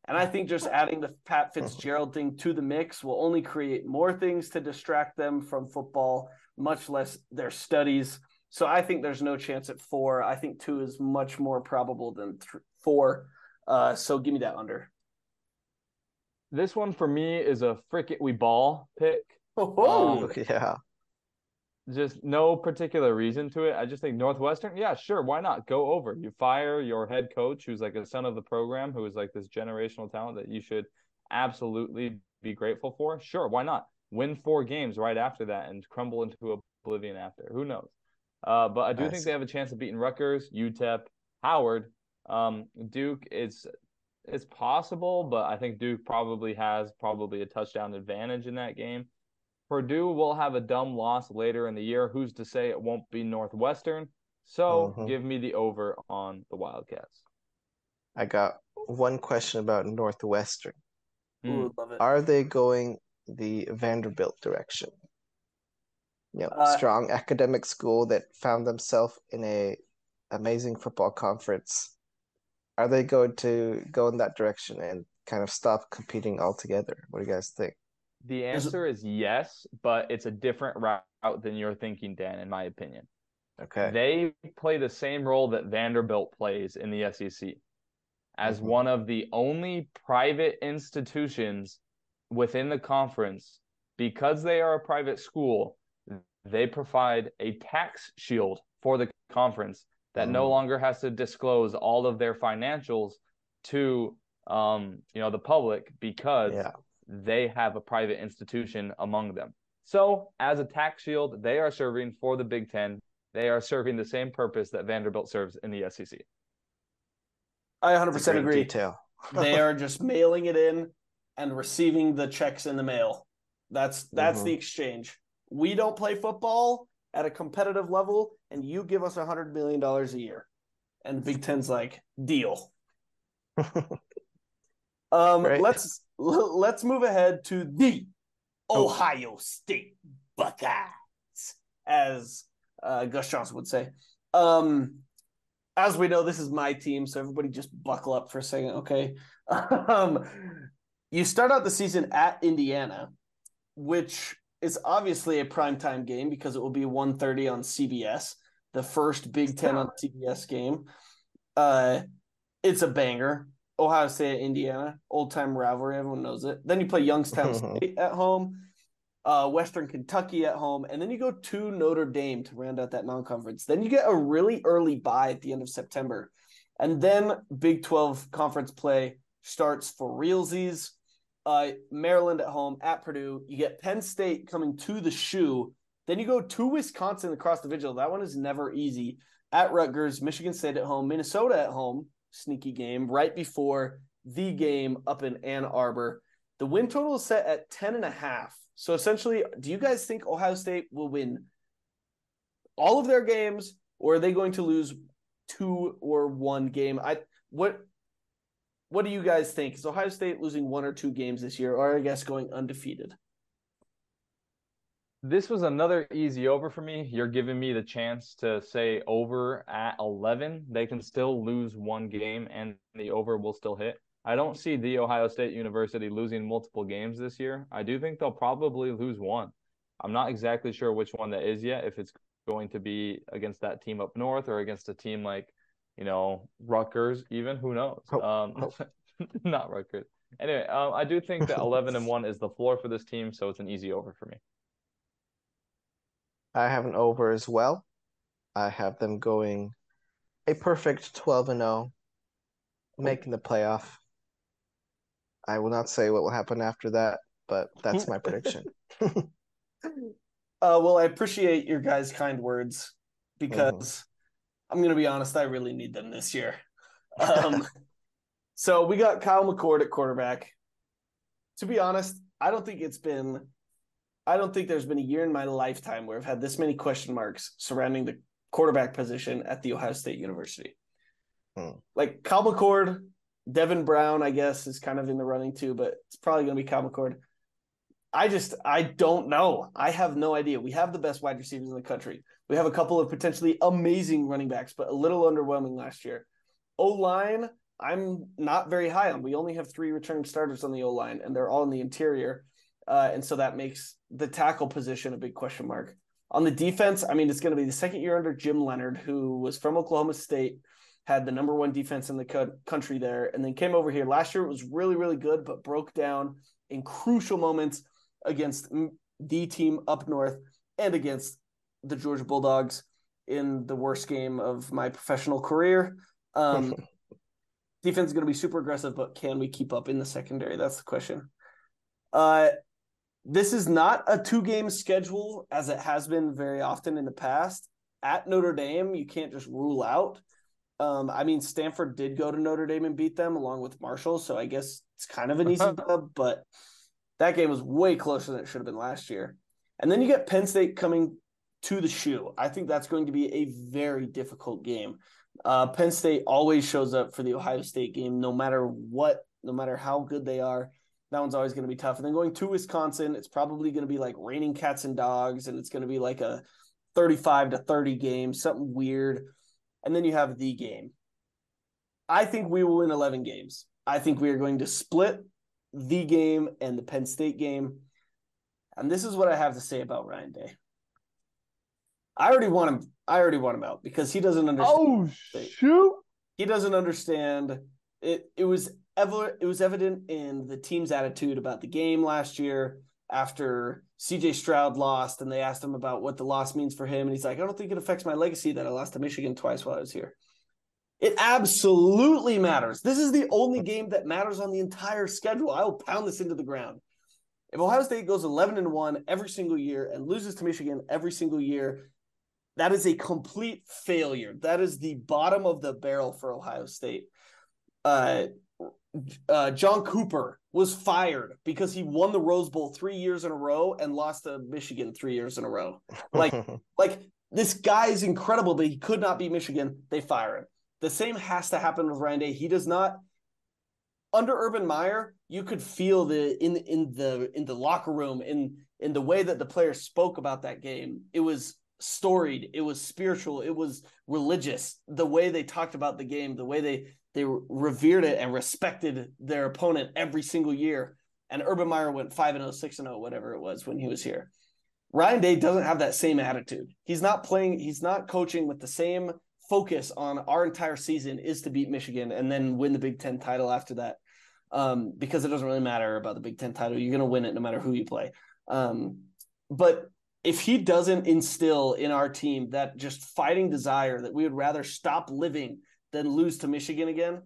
And I think just adding the Pat Fitzgerald thing to the mix will only create more things to distract them from football, much less their studies. So I think there's no chance at four. I think two is much more probable than th- four. Uh, so give me that under.
This one for me is a frick it we ball pick.
Oh,
Um,
yeah.
Just no particular reason to it. I just think Northwestern, yeah, sure, why not? Go over. You fire your head coach, who's like a son of the program, who is like this generational talent that you should absolutely be grateful for. Sure, why not? Win four games right after that and crumble into oblivion after. Who knows? Uh, but I do
Nice.
think they have a chance of beating Rutgers, UTEP, Howard. Um, Duke It's it's possible, but I think Duke probably has probably a touchdown advantage in that game. Purdue will have a dumb loss later in the year. Who's to say it won't be Northwestern? So
Mhm.
give me the over on the Wildcats.
I got one question about Northwestern.
Hmm.
Ooh, love it.
Are they going the Vanderbilt direction? You know,
Uh,
strong academic school that found themselves in a amazing football conference. Are they going to go in that direction and kind of stop competing altogether? What do you guys think?
The answer is yes, but it's a different route than you're thinking, Dan, in my opinion.
Okay.
They play the same role that Vanderbilt plays in the SEC as
Mhm.
one of the only private institutions within the conference. Because they are a private school, they provide a tax shield for the conference that no
Mm.
longer has to disclose all of their financials to um, you know the public because
Yeah.
They have a private institution among them. So, as a tax shield, they are serving for the Big Ten. They are serving the same purpose that Vanderbilt serves in the SEC.
I 100% agree.
Detail.
they are just mailing it in and receiving the checks in the mail. That's that's
Mhm.
the exchange. We don't play football at a competitive level, and you give us a hundred million dollars a year. And the Big Ten's like, deal. Um,
Right.
let's let's move ahead to the
Oh.
Ohio State Buckeyes, as uh, Gus Johnson would say. Um, as we know, this is my team, so everybody just buckle up for a second, okay? Um, you start out the season at Indiana, which is obviously a primetime game because it will be 1.30 on CBS, the first Big Ten on CBS game. Uh, it's a banger. Ohio State, Indiana, old time rivalry. Everyone knows it. Then you play Youngstown State at home, uh, Western Kentucky at home, and then you go to Notre Dame to round out that non conference. Then you get a really early bye at the end of September. And then Big 12 conference play starts for realsies. Uh, Maryland at home, at Purdue. You get Penn State coming to the shoe. Then you go to Wisconsin across the vigil. That one is never easy. At Rutgers, Michigan State at home, Minnesota at home, sneaky game right before the game up in Ann Arbor. The win total is set at 10 and a half. So essentially, do you guys think Ohio State will win all of their games or are they going to lose two or one game? I what what do you guys think? Is Ohio State losing one or two games this year or I guess going undefeated?
This was another easy over for me. You're giving me the chance to say over at 11. They can still lose one game and the over will still hit. I don't see the Ohio State University losing multiple games this year. I do think they'll probably lose one. I'm not exactly sure which one that is yet, if it's going to be against that team up north or against a team like, you know, Rutgers, even. Who knows?
Hope-
um,
hope.
not Rutgers. Anyway, um, I do think that 11 and 1 is the floor for this team, so it's an easy over for me.
I have an over as well. I have them going a perfect 12 and 0, making the playoff. I will not say what will happen after that, but that's my prediction.
Uh, well, I appreciate your guys' kind words because I'm going to be honest, I really need them this year. Um, so we got Kyle McCord at quarterback. To be honest, I don't think it's been, I don't think there's been a year in my lifetime where I've had this many question marks surrounding the quarterback position at the Ohio State University.
Hmm.
Like Kyle McCord, Devin Brown, I guess, is kind of in the running too, but it's probably going to be Kyle McCord. I just I don't know. I have no idea. We have the best wide receivers in the country. We have a couple of potentially amazing running backs, but a little underwhelming last year. O line, I'm not very high on. We only have three returning starters on the O line, and they're all in the interior, uh, and so that makes the tackle position a big question mark. On the defense, I mean, it's going to be the second year under Jim Leonard, who was from Oklahoma State, had the number one defense in the co- country there, and then came over here. Last year it was really, really good, but broke down in crucial moments against the team up north and against the Georgia Bulldogs in the worst game of my professional career. Um, defense is going to be super aggressive, but can we keep up in the secondary? That's the question. Uh, this is not a two game schedule as it has been very often in the past. At Notre Dame, you can't just rule out. Um, I mean, Stanford did go to Notre Dame and beat them along with Marshall, so I guess it's kind of an easy dub, but that game was way closer than it should have been last year. And then you get Penn State coming to the shoe. I think that's going to be a very difficult game. Uh, Penn State always shows up for the Ohio State game, no matter what, no matter how good they are. That one's always going to be tough. And then going to Wisconsin, it's probably going to be like raining cats and dogs, and it's going to be like a 35 to 30 game, something weird. And then you have the game. I think we will win 11 games. I think we are going to split the game and the Penn State game. And this is what I have to say about Ryan Day. I already want him. I already want him out because he doesn't understand.
Oh, shoot.
He doesn't understand. It. It was ever. It was evident in the team's attitude about the game last year after CJ Stroud lost, and they asked him about what the loss means for him, and he's like, "I don't think it affects my legacy that I lost to Michigan twice while I was here." It absolutely matters. This is the only game that matters on the entire schedule. I will pound this into the ground. If Ohio State goes 11 and 1 every single year and loses to Michigan every single year, that is a complete failure. That is the bottom of the barrel for Ohio State. uh, uh, John Cooper was fired because he won the Rose Bowl three years in a row and lost to Michigan three years in a row. Like, like this guy is incredible, but he could not beat Michigan. They fire him. The same has to happen with Ryan Day. He does not. Under Urban Meyer, you could feel the in in the in the locker room in in the way that the players spoke about that game. It was storied. It was spiritual. It was religious. The way they talked about the game, the way they they revered it and respected their opponent every single year. And Urban Meyer went 5 and 0, 6 and 0, whatever it was when he was here. Ryan Day doesn't have that same attitude. He's not playing, he's not coaching with the same focus on our entire season is to beat Michigan and then win the Big Ten title after that. Um, because it doesn't really matter about the Big Ten title. You're going to win it no matter who you play. Um, but if he doesn't instill in our team that just fighting desire that we would rather stop living than lose to Michigan again,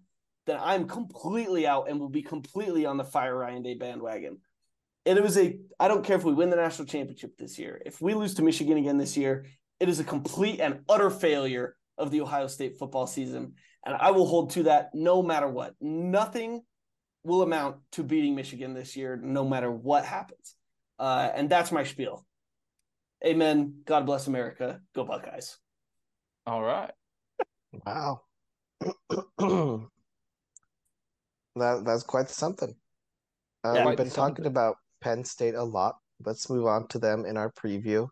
then I'm completely out and will be completely on the fire Ryan Day bandwagon. And it was a I don't care if we win the national championship this year. If we lose to Michigan again this year, it is a complete and utter failure of the Ohio State football season. And I will hold to that no matter what. Nothing will amount to beating Michigan this year, no matter what happens. Uh, and that's my spiel. Amen. God bless America. Go Buckeyes.
All right.
Wow. that that's quite something. Uh,
Yeah,
we've
quite
been talking about Penn State a lot. Let's move on to them in our preview.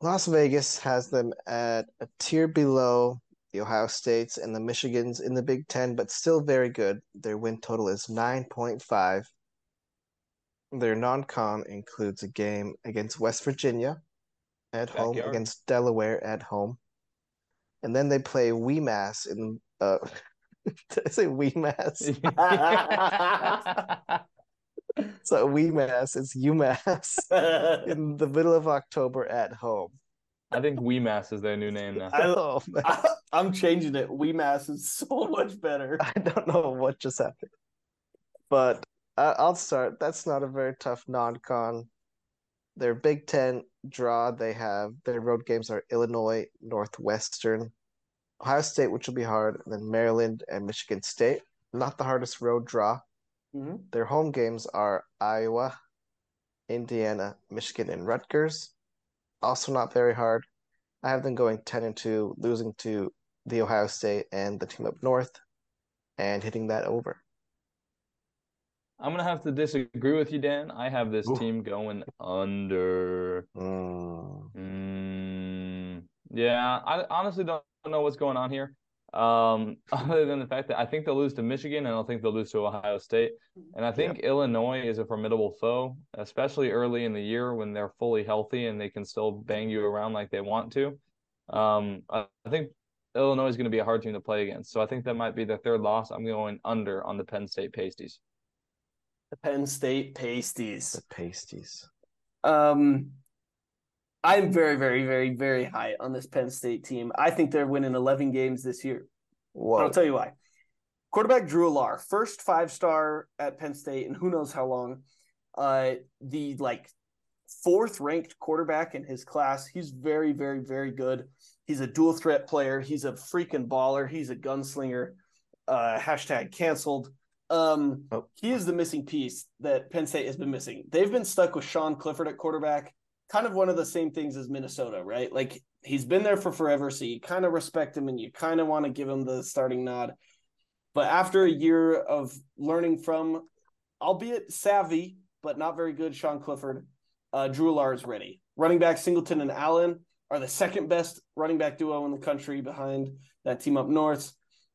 Las Vegas has them at a tier below the Ohio States and the Michigans in the Big Ten, but still very good. Their win total is 9.5. Their non con includes a game against West Virginia at home, against Delaware at home. And then they play WeMass in uh did I say WeMass? So WeMass is UMass in the middle of October at home.
I think WeMass is their new name now.
I-
oh man,
I, I'm changing it. WeMass is so much better.
I don't know what just happened, but I, I'll start. That's not a very tough non-con. Their Big Ten draw they have their road games are Illinois, Northwestern, Ohio State, which will be hard, and then Maryland and Michigan State. Not the hardest road draw.
Mhm.
Their home games are Iowa, Indiana, Michigan, and Rutgers. Also not very hard. I have them going 10 and 2, losing to the Ohio State and the team up north and hitting that over.
I'm gonna have to disagree with you, Dan. I have this
Ooh.
team going under.
Mm.
Mm, yeah, I honestly don't know what's going on here. Um, other than the fact that I think they'll lose to Michigan and I think they'll lose to Ohio State. And I think Illinois is a formidable foe, especially early in the year when they're fully healthy and they can still bang you around like they want to. Um, I I think Illinois is going to be a hard team to play against. So I think that might be their third loss. I'm going under on the Penn State Pasties.
The Penn State Pasties.
The pasties.
Um, I'm very, very, very, very high on this Penn State team. I think they're winning 11 games this year.
Whoa.
I'll tell you why. Quarterback Drew Allar, first five star at Penn State, and who knows how long. Uh, the like fourth ranked quarterback in his class. He's very, very, very good. He's a dual threat player. He's a freaking baller. He's a gunslinger. Uh, hashtag canceled. Um,
Oh.
he is the missing piece that Penn State has been missing. They've been stuck with Sean Clifford at quarterback, kind of one of the same things as Minnesota, right? Like he's been there for forever, so you kind of respect him and you kind of want to give him the starting nod. But after a year of learning from, albeit savvy but not very good, Sean Clifford, uh, Drew Allar is ready. Running back Singleton and Allen are the second best running back duo in the country behind that team up north.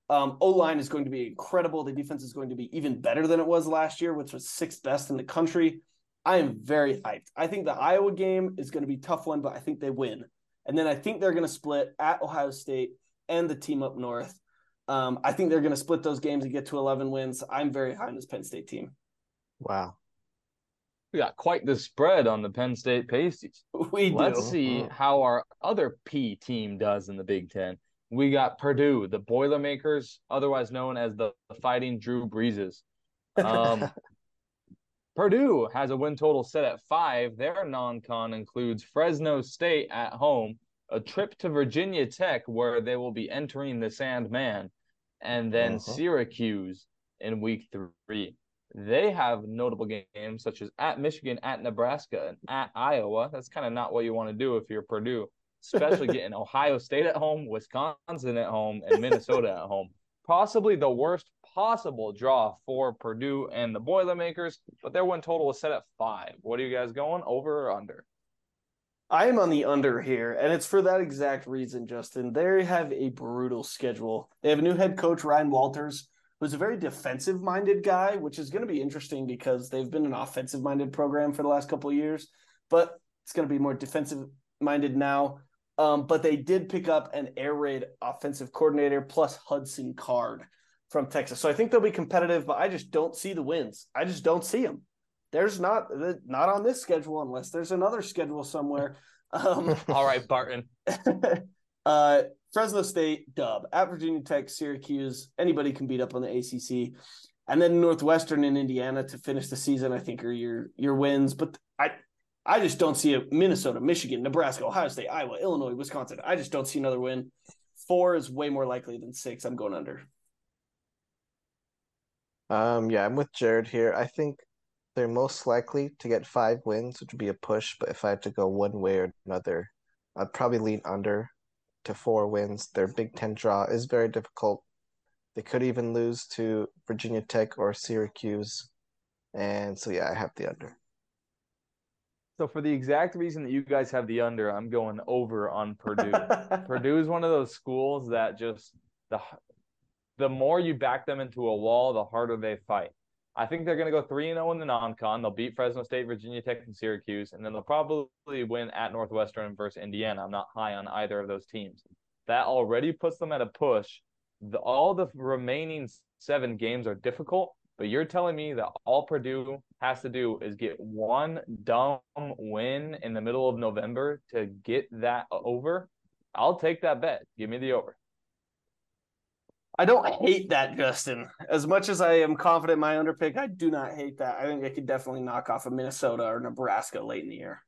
Um, o line is going to be incredible. The defense is going to be even better than it was last year, which was sixth best in the country. I am very hyped. I think the Iowa game is going to be a tough one, but I think they win. And then I think they're going to split at Ohio State and the team up north. Um, I think they're going to split those games and get to 11 wins. I'm very high on this Penn State team.
Wow.
We got quite the spread on the Penn State Pasties.
We do.
Let's see
Mhm.
how our other P team does in the Big Ten. We got Purdue, the Boilermakers, otherwise known as the Fighting Drew Breezes. Um, Purdue has a win total set at five. Their non-con includes Fresno State at home, a trip to Virginia Tech where they will be entering the Sandman, and then
Mhm.
Syracuse in week three. They have notable games such as at Michigan, at Nebraska, and at Iowa. That's kind of not what you want to do if you're Purdue, especially getting Ohio State at home, Wisconsin at home, and Minnesota at home. Possibly the worst possible draw for Purdue and the Boilermakers, but their win total is set at five. What are you guys going over or under?
I am on the under here, and it's for that exact reason, Justin. They have a brutal schedule. They have a new head coach, Ryan Walters, who's a very defensive minded guy, which is going to be interesting because they've been an offensive minded program for the last couple of years, but it's going to be more defensive minded now. Um, but they did pick up an air raid offensive coordinator plus Hudson Card from Texas. So I think they'll be competitive, but I just don't see the wins. I just don't see them. There's not not on this schedule unless there's another schedule somewhere. Um,
All right, Barton.
uh, Fresno State dub at Virginia Tech, Syracuse. Anybody can beat up on the ACC, and then Northwestern and Indiana to finish the season. I think are your your wins, but I I just don't see a Minnesota, Michigan, Nebraska, Ohio State, Iowa, Illinois, Wisconsin. I just don't see another win. Four is way more likely than six. I'm going under.
Um, yeah, I'm with Jared here. I think they're most likely to get five wins, which would be a push. But if I had to go one way or another, I'd probably lean under to four wins. Their Big Ten draw is very difficult. They could even lose to Virginia Tech or Syracuse. And so, yeah, I have the under.
So for the exact reason that you guys have the under, I'm going over on Purdue. Purdue is one of those schools that just the the more you back them into a wall, the harder they fight. I think they're going to go 3 0 in the non con. They'll beat Fresno State, Virginia Tech, and Syracuse, and then they'll probably win at Northwestern versus Indiana. I'm not high on either of those teams. That already puts them at a push. The, all the remaining seven games are difficult, but you're telling me that all Purdue has to do is get one dumb win in the middle of November to get that over? I'll take that bet. Give me the over.
I don't hate that, Justin. As much as I am confident in my underpick, I do not hate that. I think I could definitely knock off a of Minnesota or Nebraska late in the year.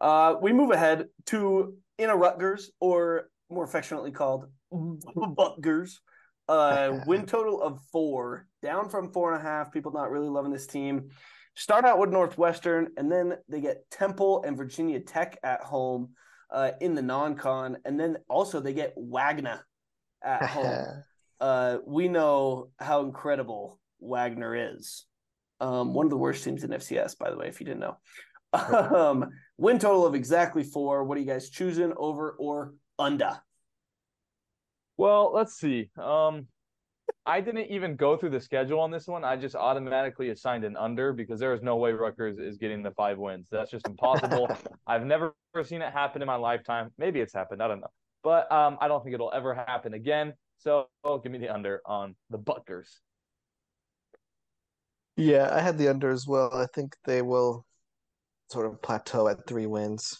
Uh, we move ahead to in a Rutgers, or more affectionately called Butgers. Uh, win total of four, down from four and a half. People not really loving this team. Start out with Northwestern, and then they get Temple and Virginia Tech at home uh, in the non-con, and then also they get Wagner at home. uh, we know how incredible Wagner is. Um, one of the worst teams in FCS, by the way, if you didn't know. Um, win total of exactly four. What are you guys choosing over or under?
Well, let's see. Um, I didn't even go through the schedule on this one. I just automatically assigned an under because there is no way Rutgers is getting the five wins. That's just impossible. I've never seen it happen in my lifetime. Maybe it's happened. I don't know. But um, I don't think it'll ever happen again. So oh, give me the under on the Butgers.
Yeah, I had the under as well. I think they will sort of plateau at three wins.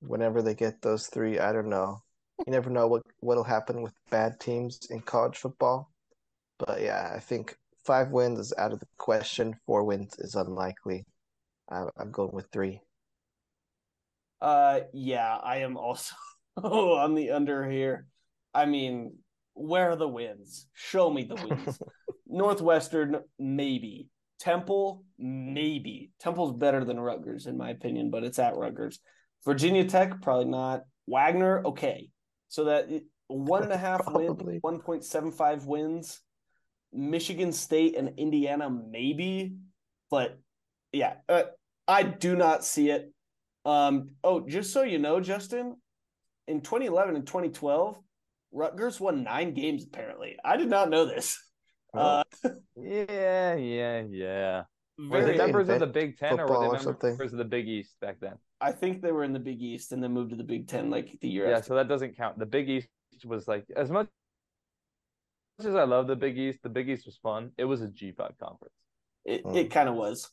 Whenever they get those three, I don't know. You never know what what'll happen with bad teams in college football. But yeah, I think five wins is out of the question. Four wins is unlikely. I'm, I'm going with three.
Uh, yeah, I am also on the under here. I mean, where are the wins? Show me the wins. Northwestern, maybe. Temple, maybe. Temple's better than Rutgers, in my opinion, but it's at Rutgers. Virginia Tech, probably not. Wagner, okay. So that one and a half win, 1.75 wins. Michigan State and Indiana, maybe. But yeah, uh, I do not see it. Um, oh, just so you know, Justin, in 2011 and 2012, Rutgers won nine games, apparently. I did not know this. Uh,
yeah, yeah, yeah. Were they members of the Big Ten or were they members of the Big East back then?
I think they were in the Big East and then moved to the Big Ten like the year
yeah,
after.
so that doesn't count. The Big East was like as much as I love the Big East, the Big East was fun. It was a G5 conference.
It mm. it kind of was.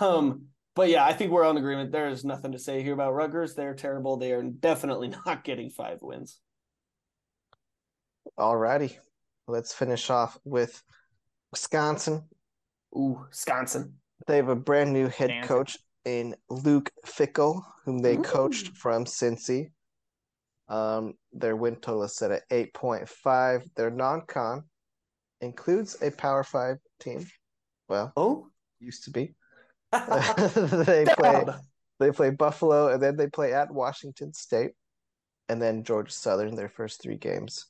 Um, but yeah, I think we're on agreement. There is nothing to say here about Rutgers. They're terrible. They are definitely not getting five wins.
Alrighty. Let's finish off with Wisconsin.
Ooh, Wisconsin.
They have a brand new head coach in Luke Fickell, whom they Ooh. coached from Cincy. Um, their win total is set at 8.5. Their non-con includes a Power Five team. Well,
Oh,
used to be. they play they play Buffalo and then they play at Washington State and then Georgia Southern their first three games.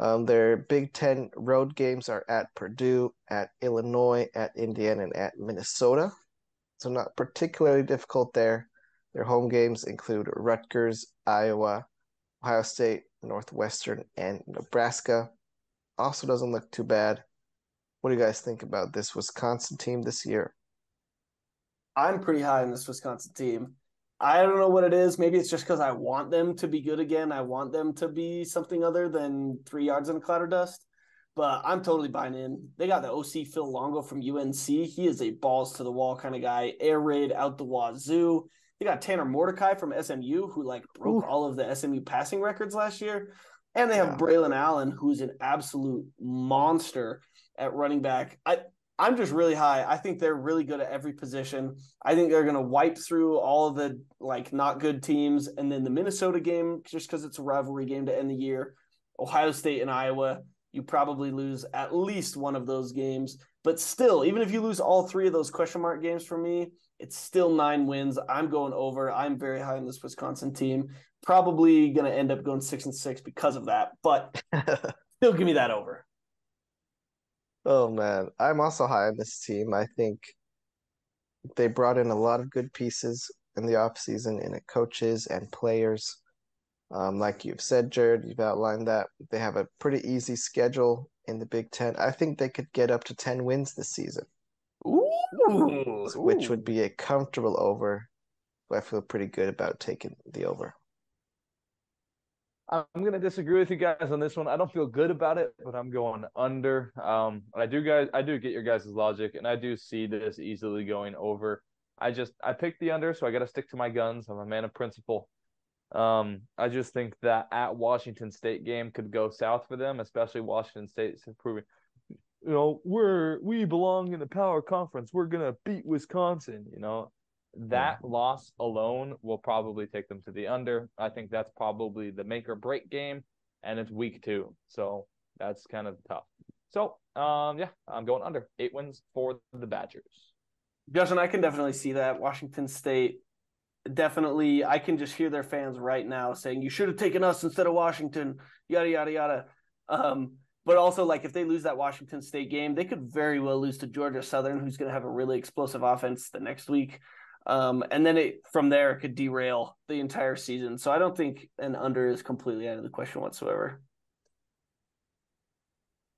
Um, their Big Ten road games are at Purdue, at Illinois, at Indiana, and at Minnesota. So not particularly difficult there. Their home games include Rutgers, Iowa, Ohio State, Northwestern, and Nebraska. Also doesn't look too bad. What do you guys think about this Wisconsin team this year?
I'm pretty high on this Wisconsin team. I don't know what it is. Maybe it's just because I want them to be good again. I want them to be something other than three yards in a cloud of dust. But I'm totally buying in. They got the OC Phil Longo from UNC. He is a balls to the wall kind of guy. Air raid out the wazoo. They got Tanner Mordecai from SMU, who like broke
Ooh.
all of the SMU passing records last year. And they have
Yeah.
Braylon Allen, who's an absolute monster at running back. I I'm just really high. I think they're really good at every position. I think they're going to wipe through all of the like not good teams, and then the Minnesota game, just because it's a rivalry game to end the year. Ohio State and Iowa, you probably lose at least one of those games. But still, even if you lose all three of those question mark games for me, it's still nine wins. I'm going over. I'm very high on this Wisconsin team. Probably going to end up going six and six because of that, but still give me that over.
Oh man, I'm also high on this team. I think they brought in a lot of good pieces in the offseason in it, coaches and players. Um, like you've said, Jared, you've outlined that they have a pretty easy schedule in the Big Ten. I think they could get up to 10 wins this season,
Ooh,
which would be a comfortable over. I feel pretty good about taking the over.
I'm to disagree with you guys on this one. I don't feel good about it, but I'm going under. Um, I do guys, I do get your guys' logic, and I do see this easily going over. I just I picked the under, so I got to stick to my guns. I'm a man of principle. Um, I just think that at Washington State game could go south for them, especially Washington State's proving, you know, we're we belong in the power conference. We're gonna beat Wisconsin. You know, that loss alone will probably take them to the under. I think that's probably the make or break game, and it's week two, so that's kind of tough. So, um, yeah, I'm going under eight wins for the Badgers.
Justin, I can definitely see that. Washington State, definitely, I can just hear their fans right now saying, you should have taken us instead of Washington, yada, yada, yada. Um, but also, like, if they lose that Washington State game, they could very well lose to Georgia Southern, who's going to have a really explosive offense the next week. Um, and then it from there it could derail the entire season. So I don't think an under is completely out of the question whatsoever.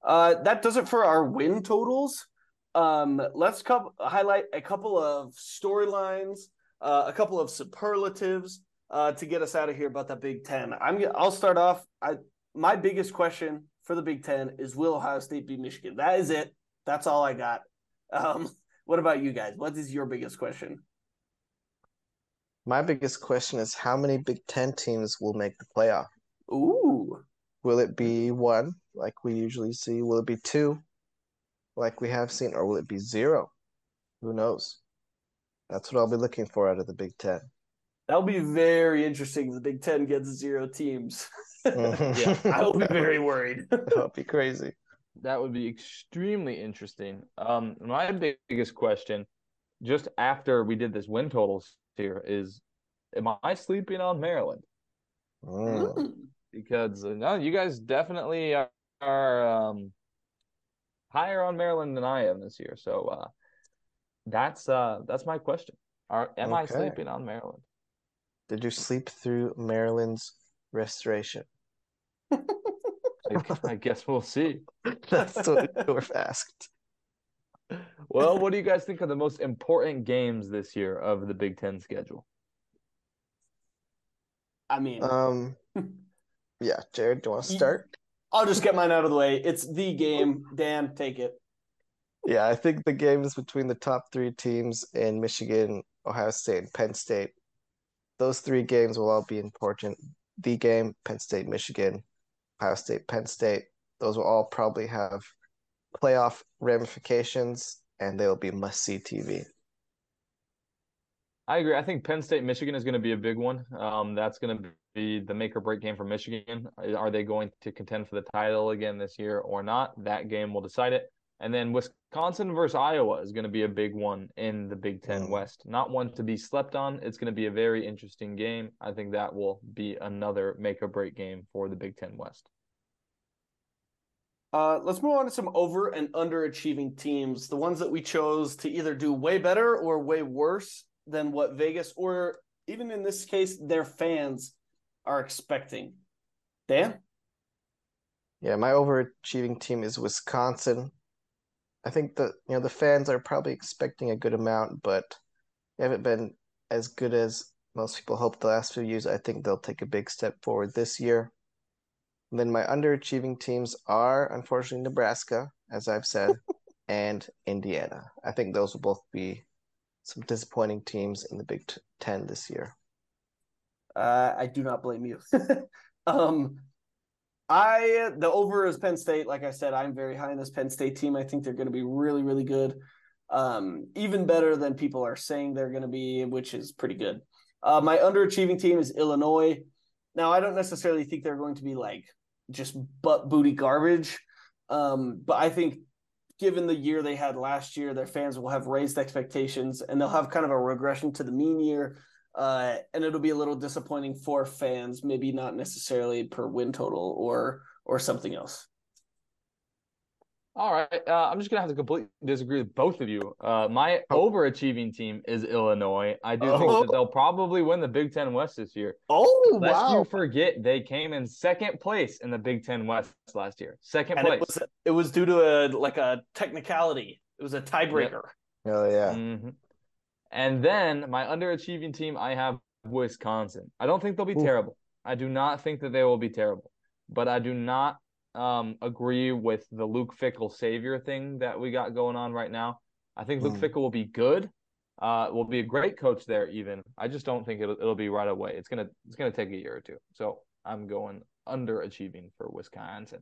Uh, that does it for our win totals. Um, let's co- highlight a couple of storylines, uh, a couple of superlatives uh, to get us out of here about the Big Ten. I'm I'll start off. I my biggest question for the Big Ten is will Ohio State beat Michigan? That is it. That's all I got. Um, what about you guys? What is your biggest question?
My biggest question is how many Big Ten teams will make the playoff?
Ooh,
Will it be one, like we usually see? Will it be two, like we have seen? Or will it be zero? Who knows? That's what I'll be looking for out of the Big Ten.
that'll be very interesting. if The Big Ten gets zero teams.
yeah,
I will be very worried.
that'll be crazy.
That would be extremely interesting. Um, my biggest question, just after we did this win totals here, is: Am I sleeping on Maryland?
Mm.
Because uh, no, you guys definitely are, are um, higher on Maryland than I am this year. So uh, that's uh, that's my question. Are am I sleeping on Maryland?
Did you sleep through Maryland's restoration?
I, I guess we'll see.
That's what you were asked.
Well, what do you guys think are the most important games this year of the Big Ten schedule?
I mean,
Um, yeah, Jared, do you want to start?
I'll just get mine out of the way. It's the game. Dan, take it.
Yeah, I think the games between the top three teams in Michigan, Ohio State, and Penn State, those three games will all be important. The game, Penn State, Michigan, Ohio State, Penn State, those will all probably have playoff ramifications and they will be must see TV.
I agree. I think Penn State Michigan is going to be a big one. Um, that's going to be the make or break game for Michigan. Are they going to contend for the title again this year or not? That game will decide it. And then Wisconsin versus Iowa is going to be a big one in the Big Ten
Mm.
West. Not one to be slept on. It's going to be a very interesting game. I think that will be another make or break game for the Big Ten West.
Uh, let's move on to some over and underachieving teams. The ones that we chose to either do way better or way worse than what Vegas or even in this case, their fans are expecting. Dan?
Yeah, my overachieving team is Wisconsin. I think the you know the fans are probably expecting a good amount, but they haven't been as good as most people hoped the last few years. I think they'll take a big step forward this year. And then my underachieving teams are unfortunately Nebraska, as I've said, and Indiana. I think those will both be some disappointing teams in the Big Ten this year.
Uh, I do not blame you. um, I the over is Penn State. Like I said, I'm very high in this Penn State team. I think they're going to be really, really good. Um, even better than people are saying they're going to be, which is pretty good. Uh, my underachieving team is Illinois. Now, I don't necessarily think they're going to be like just butt booty garbage, um, but I think given the year they had last year, their fans will have raised expectations and they'll have kind of a regression to the mean year. Uh, and it'll be a little disappointing for fans, maybe not necessarily per win total or or something else.
All right. Uh, I'm just going to have to completely disagree with both of you. Uh, my
Oh.
overachieving team is Illinois. I do think
Oh.
that they'll probably win the Big Ten West this year.
Oh
Lest you forget, they came in second place in the Big Ten West last year. Second
And
place.
it was it was due to a like a technicality. It was a tiebreaker.
Oh yeah.
Mhm. And then my underachieving team, I have Wisconsin. I don't think they'll be
Ooh.
terrible. I do not think that they will be terrible, but I do not um, agree with the Luke Fickell savior thing that we got going on right now. I think Luke
Mm.
Fickell will be good. Uh, will be a great coach there. Even I just don't think it'll it'll be right away. It's gonna it's gonna take a year or two. So I'm going underachieving for Wisconsin.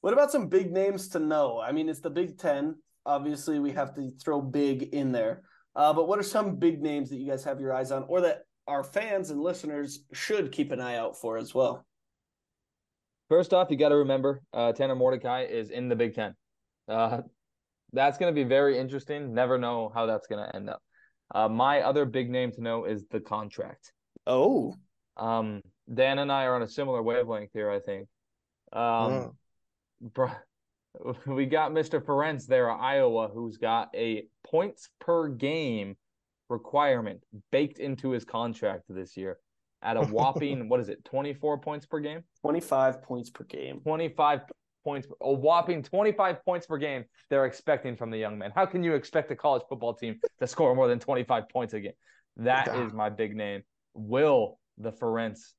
What about some big names to know? I mean, it's the Big Ten. Obviously, we have to throw big in there. Uh, but what are some big names that you guys have your eyes on, or that our fans and listeners should keep an eye out for as well?
First off, you got to remember uh, Tanner Mordecai is in the Big Ten. Uh, that's going to be very interesting. Never know how that's going to end up. Uh, my other big name to know is the contract.
Oh,
Um, Dan and I are on a similar wavelength here, I think. Um, bro, we got Mr. Ferentz there at Iowa, who's got a points per game requirement baked into his contract this year at a whopping, what is it, 24 points per game?
25 points per game.
25 points, a whopping 25 points per game they're expecting from the young man. How can you expect a college football team to score more than 25 points a game? That
Yeah.
is my big name. Will the Ferentz,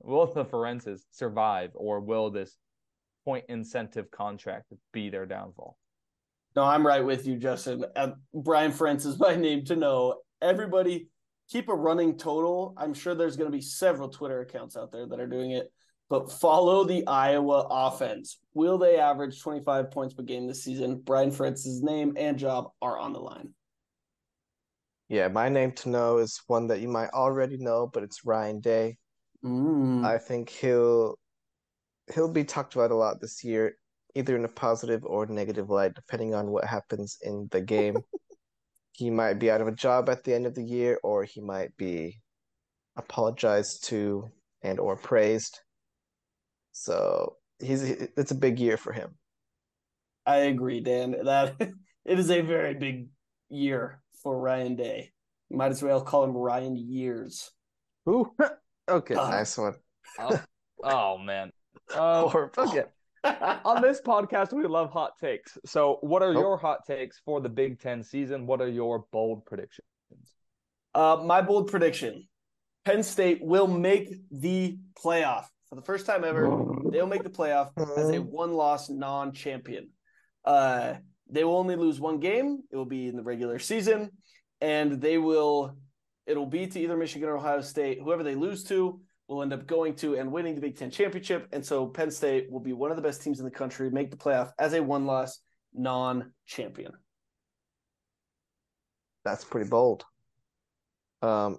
will the Ferentzes survive or will this point incentive contract be their downfall?
No, I'm right with you, Justin. Uh, Brian Ferentz is my name to know. Everybody keep a running total. I'm sure there's going to be several Twitter accounts out there that are doing it, but follow the Iowa offense. Will they average 25 points per game this season? Brian Ferentz's name and job are on the line.
Yeah, my name to know is one that you might already know, but it's Ryan Day.
Mm.
I think he'll he'll be talked about a lot this year, either in a positive or negative light, depending on what happens in the game. he might be out of a job at the end of the year, or he might be apologized to and or praised. So he's it's a big year for him.
I agree, Dan. That it is a very big year for Ryan Day. Might as well call him Ryan Years.
Ooh, okay,
Ah.
nice one.
Oh, oh man. Uh,
Or okay.
on this podcast, we love hot takes. So, what are
Oh.
your hot takes for the Big Ten season? What are your bold predictions?
Uh, my bold prediction: Penn State will make the playoff for the first time ever. They'll make the playoff as a one-loss non-champion. Uh, they will only lose one game. It will be in the regular season, and they will. It'll be to either Michigan or Ohio State. Whoever they lose to will end up going to and winning the Big Ten championship. And so Penn State will be one of the best teams in the country, make the playoff as a one-loss non-champion.
That's pretty bold. Um,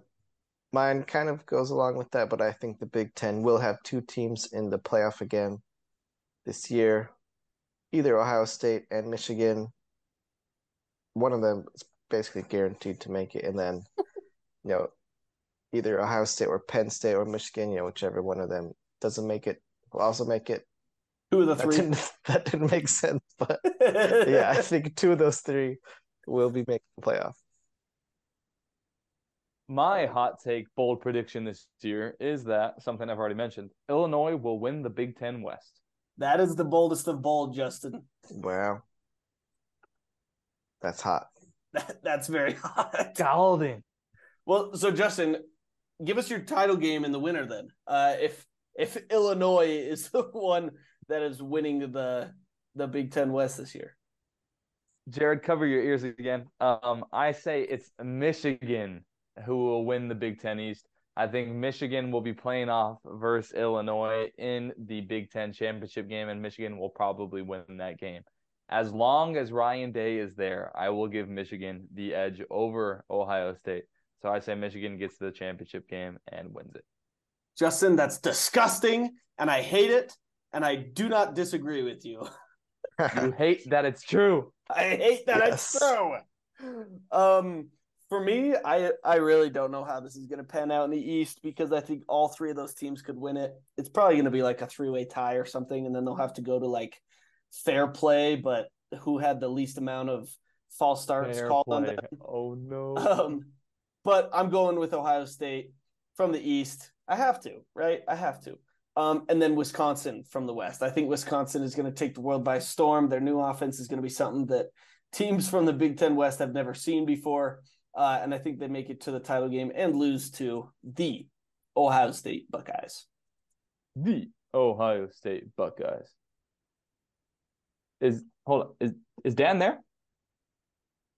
mine kind of goes along with that, but I think the Big Ten will have two teams in the playoff again this year, either Ohio State and Michigan. One of them is basically guaranteed to make it, and then you know either Ohio State or Penn State or Michigan, you know whichever one of them doesn't make it will also make it.
Two of the
That
three.
didn't, that didn't make sense, but yeah, I think two of those three will be making the playoff.
My hot take, bold prediction this year is that something I've already mentioned. Illinois will win the Big Ten West.
That is the boldest of bold, Justin.
Wow, that's hot.
That, that's very hot.
Golden.
Well, so Justin, give us your title game in the winner then. Uh, if if Illinois is the one that is winning the the Big Ten West this year,
Jared, cover your ears again. Um, I say it's Michigan who will win the Big Ten East. I think Michigan will be playing off versus Illinois in the Big Ten championship game, and Michigan will probably win that game. As long as Ryan Day is there, I will give Michigan the edge over Ohio State. So I say Michigan gets to the championship game and wins it.
Justin, that's disgusting, and I hate it, and I do not disagree with you.
You hate that it's true.
I hate that
Yes.
it's true. Um, for me, I I really don't know how this is going to pan out in the East because I think all three of those teams could win it. It's probably going to be like a three way tie or something, and then they'll have to go to like fair play. But who had the least amount of false starts
Fair
called on them?
Oh no.
Um, but I'm going with Ohio State from the East. I have to, right? I have to. Um, and then Wisconsin from the West. I think Wisconsin is going to take the world by storm. Their new offense is going to be something that teams from the Big Ten West have never seen before. Uh, and I think they make it to the title game and lose to the Ohio State Buckeyes.
the Ohio State Buckeyes. Is hold on. Is is Dan there?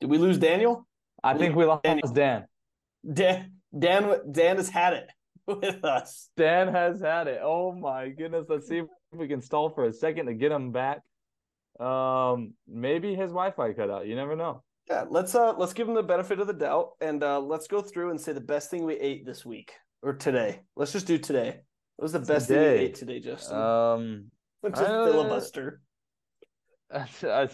Did we lose Daniel?
I think we lost
Daniel.
Dan.
Dan Dan Dan has had it with us.
Dan has had it. Oh my goodness. Let's see if we can stall for a second to get him back. Um, maybe his Wi-Fi cut out. You never know.
Yeah, let's uh let's give him the benefit of the doubt and uh let's go through and say the best thing we ate this week or today. Let's just do today. What was the best thing
Today.
we ate today, Justin?
Um,
a filibuster?
I-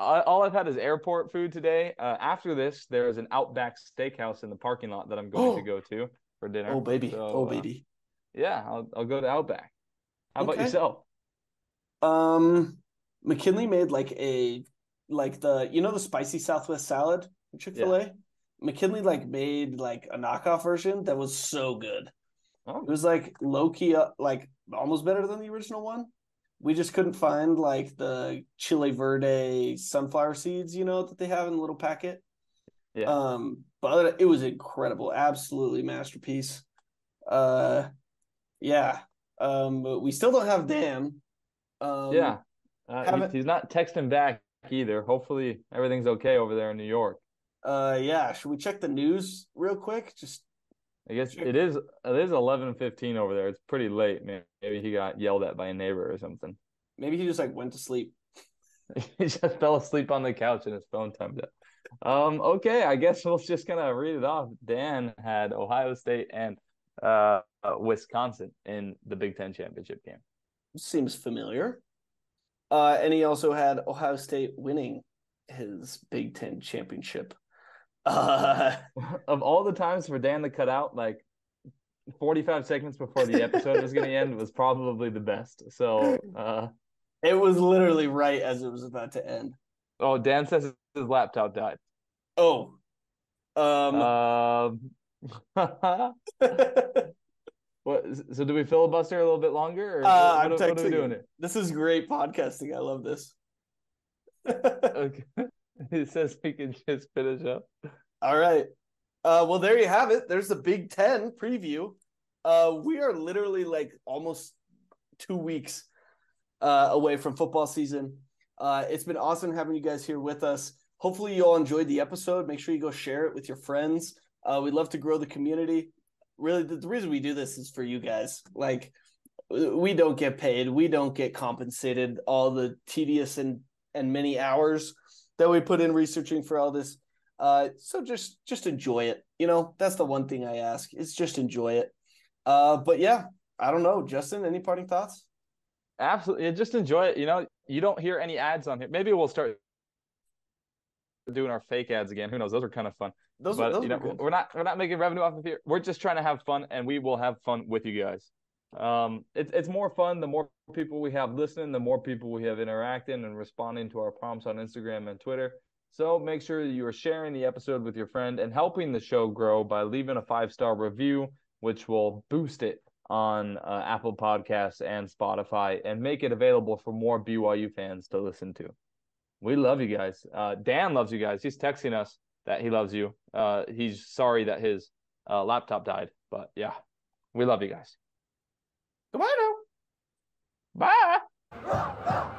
all I've had is airport food today. Uh, after this, there is an Outback Steakhouse in the parking lot that I'm going to go to for dinner.
Oh baby,
So,
oh
uh,
baby.
yeah, I'll I'll go to Outback. How about yourself?
Um, McKinley made like a like the you know the spicy Southwest salad Chick Fil A. McKinley like made like a knockoff version that was so good.
Oh,
It was like low key, uh, like almost better than the original one. We just couldn't find like the Chile Verde sunflower seeds, you know, that they have in the little packet.
yeah.
Um, but it was incredible, absolutely masterpiece. Uh, yeah. Um, but we still don't have Dan. Um,
yeah. Uh, he's not texting back either. Hopefully everything's okay over there in New York.
Uh, yeah. Should we check the news real quick? Just
I guess it is it is eleven fifteen over there. It's pretty late. man. Maybe he got yelled at by a neighbor or something.
maybe he just like went to sleep.
he just fell asleep on the couch and his phone timed out. Um, okay, I guess we'll just kind of read it off. Dan had Ohio State and uh, Wisconsin in the Big Ten championship game.
Seems familiar. Uh, and he also had Ohio State winning his Big Ten championship. Uh,
of all the times for Dan to cut out, like 45 seconds before the episode was going to end was probably the best. So, uh,
it was literally right as it was about to end.
oh, Dan says his laptop died.
Oh, um,
Um, what? So, do we filibuster a little bit longer, or
Uh,
what,
I'm
what are we
texting
doing here?
this is great podcasting. I love this.
Okay. He says we can just finish up.
All right. Uh, well, there you have it. There's the Big Ten preview. Uh, we are literally like almost two weeks uh, away from football season. Uh, it's been awesome having you guys here with us. Hopefully, you all enjoyed the episode. Make sure you go share it with your friends. Uh, we'd love to grow the community. Really, the, the reason we do this is for you guys. Like, we don't get paid, we don't get compensated all the tedious and and many hours that we put in researching for all this. Uh, so just just enjoy it. You know, that's the one thing I ask is just enjoy it. Uh, but yeah, I don't know, Justin. Any parting thoughts?
Absolutely, just enjoy it. You know, you don't hear any ads on here. Maybe we'll start doing our fake ads again. Who knows? Those are kind of fun.
Those,
but
those
you know,
were good.
we're not we're not making revenue off of here. We're just trying to have fun, and we will have fun with you guys. Um, it's it's more fun the more people we have listening, the more people we have interacting and responding to our prompts on Instagram and Twitter. So make sure you are sharing the episode with your friend and helping the show grow by leaving a five star review, which will boost it on uh, Apple Podcasts and Spotify and make it available for more BYU fans to listen to. We love you guys. Uh, Dan loves you guys. He's texting us that he loves you. Uh, he's sorry that his uh, laptop died, but yeah, we love you guys.
Goodbye now. Bye.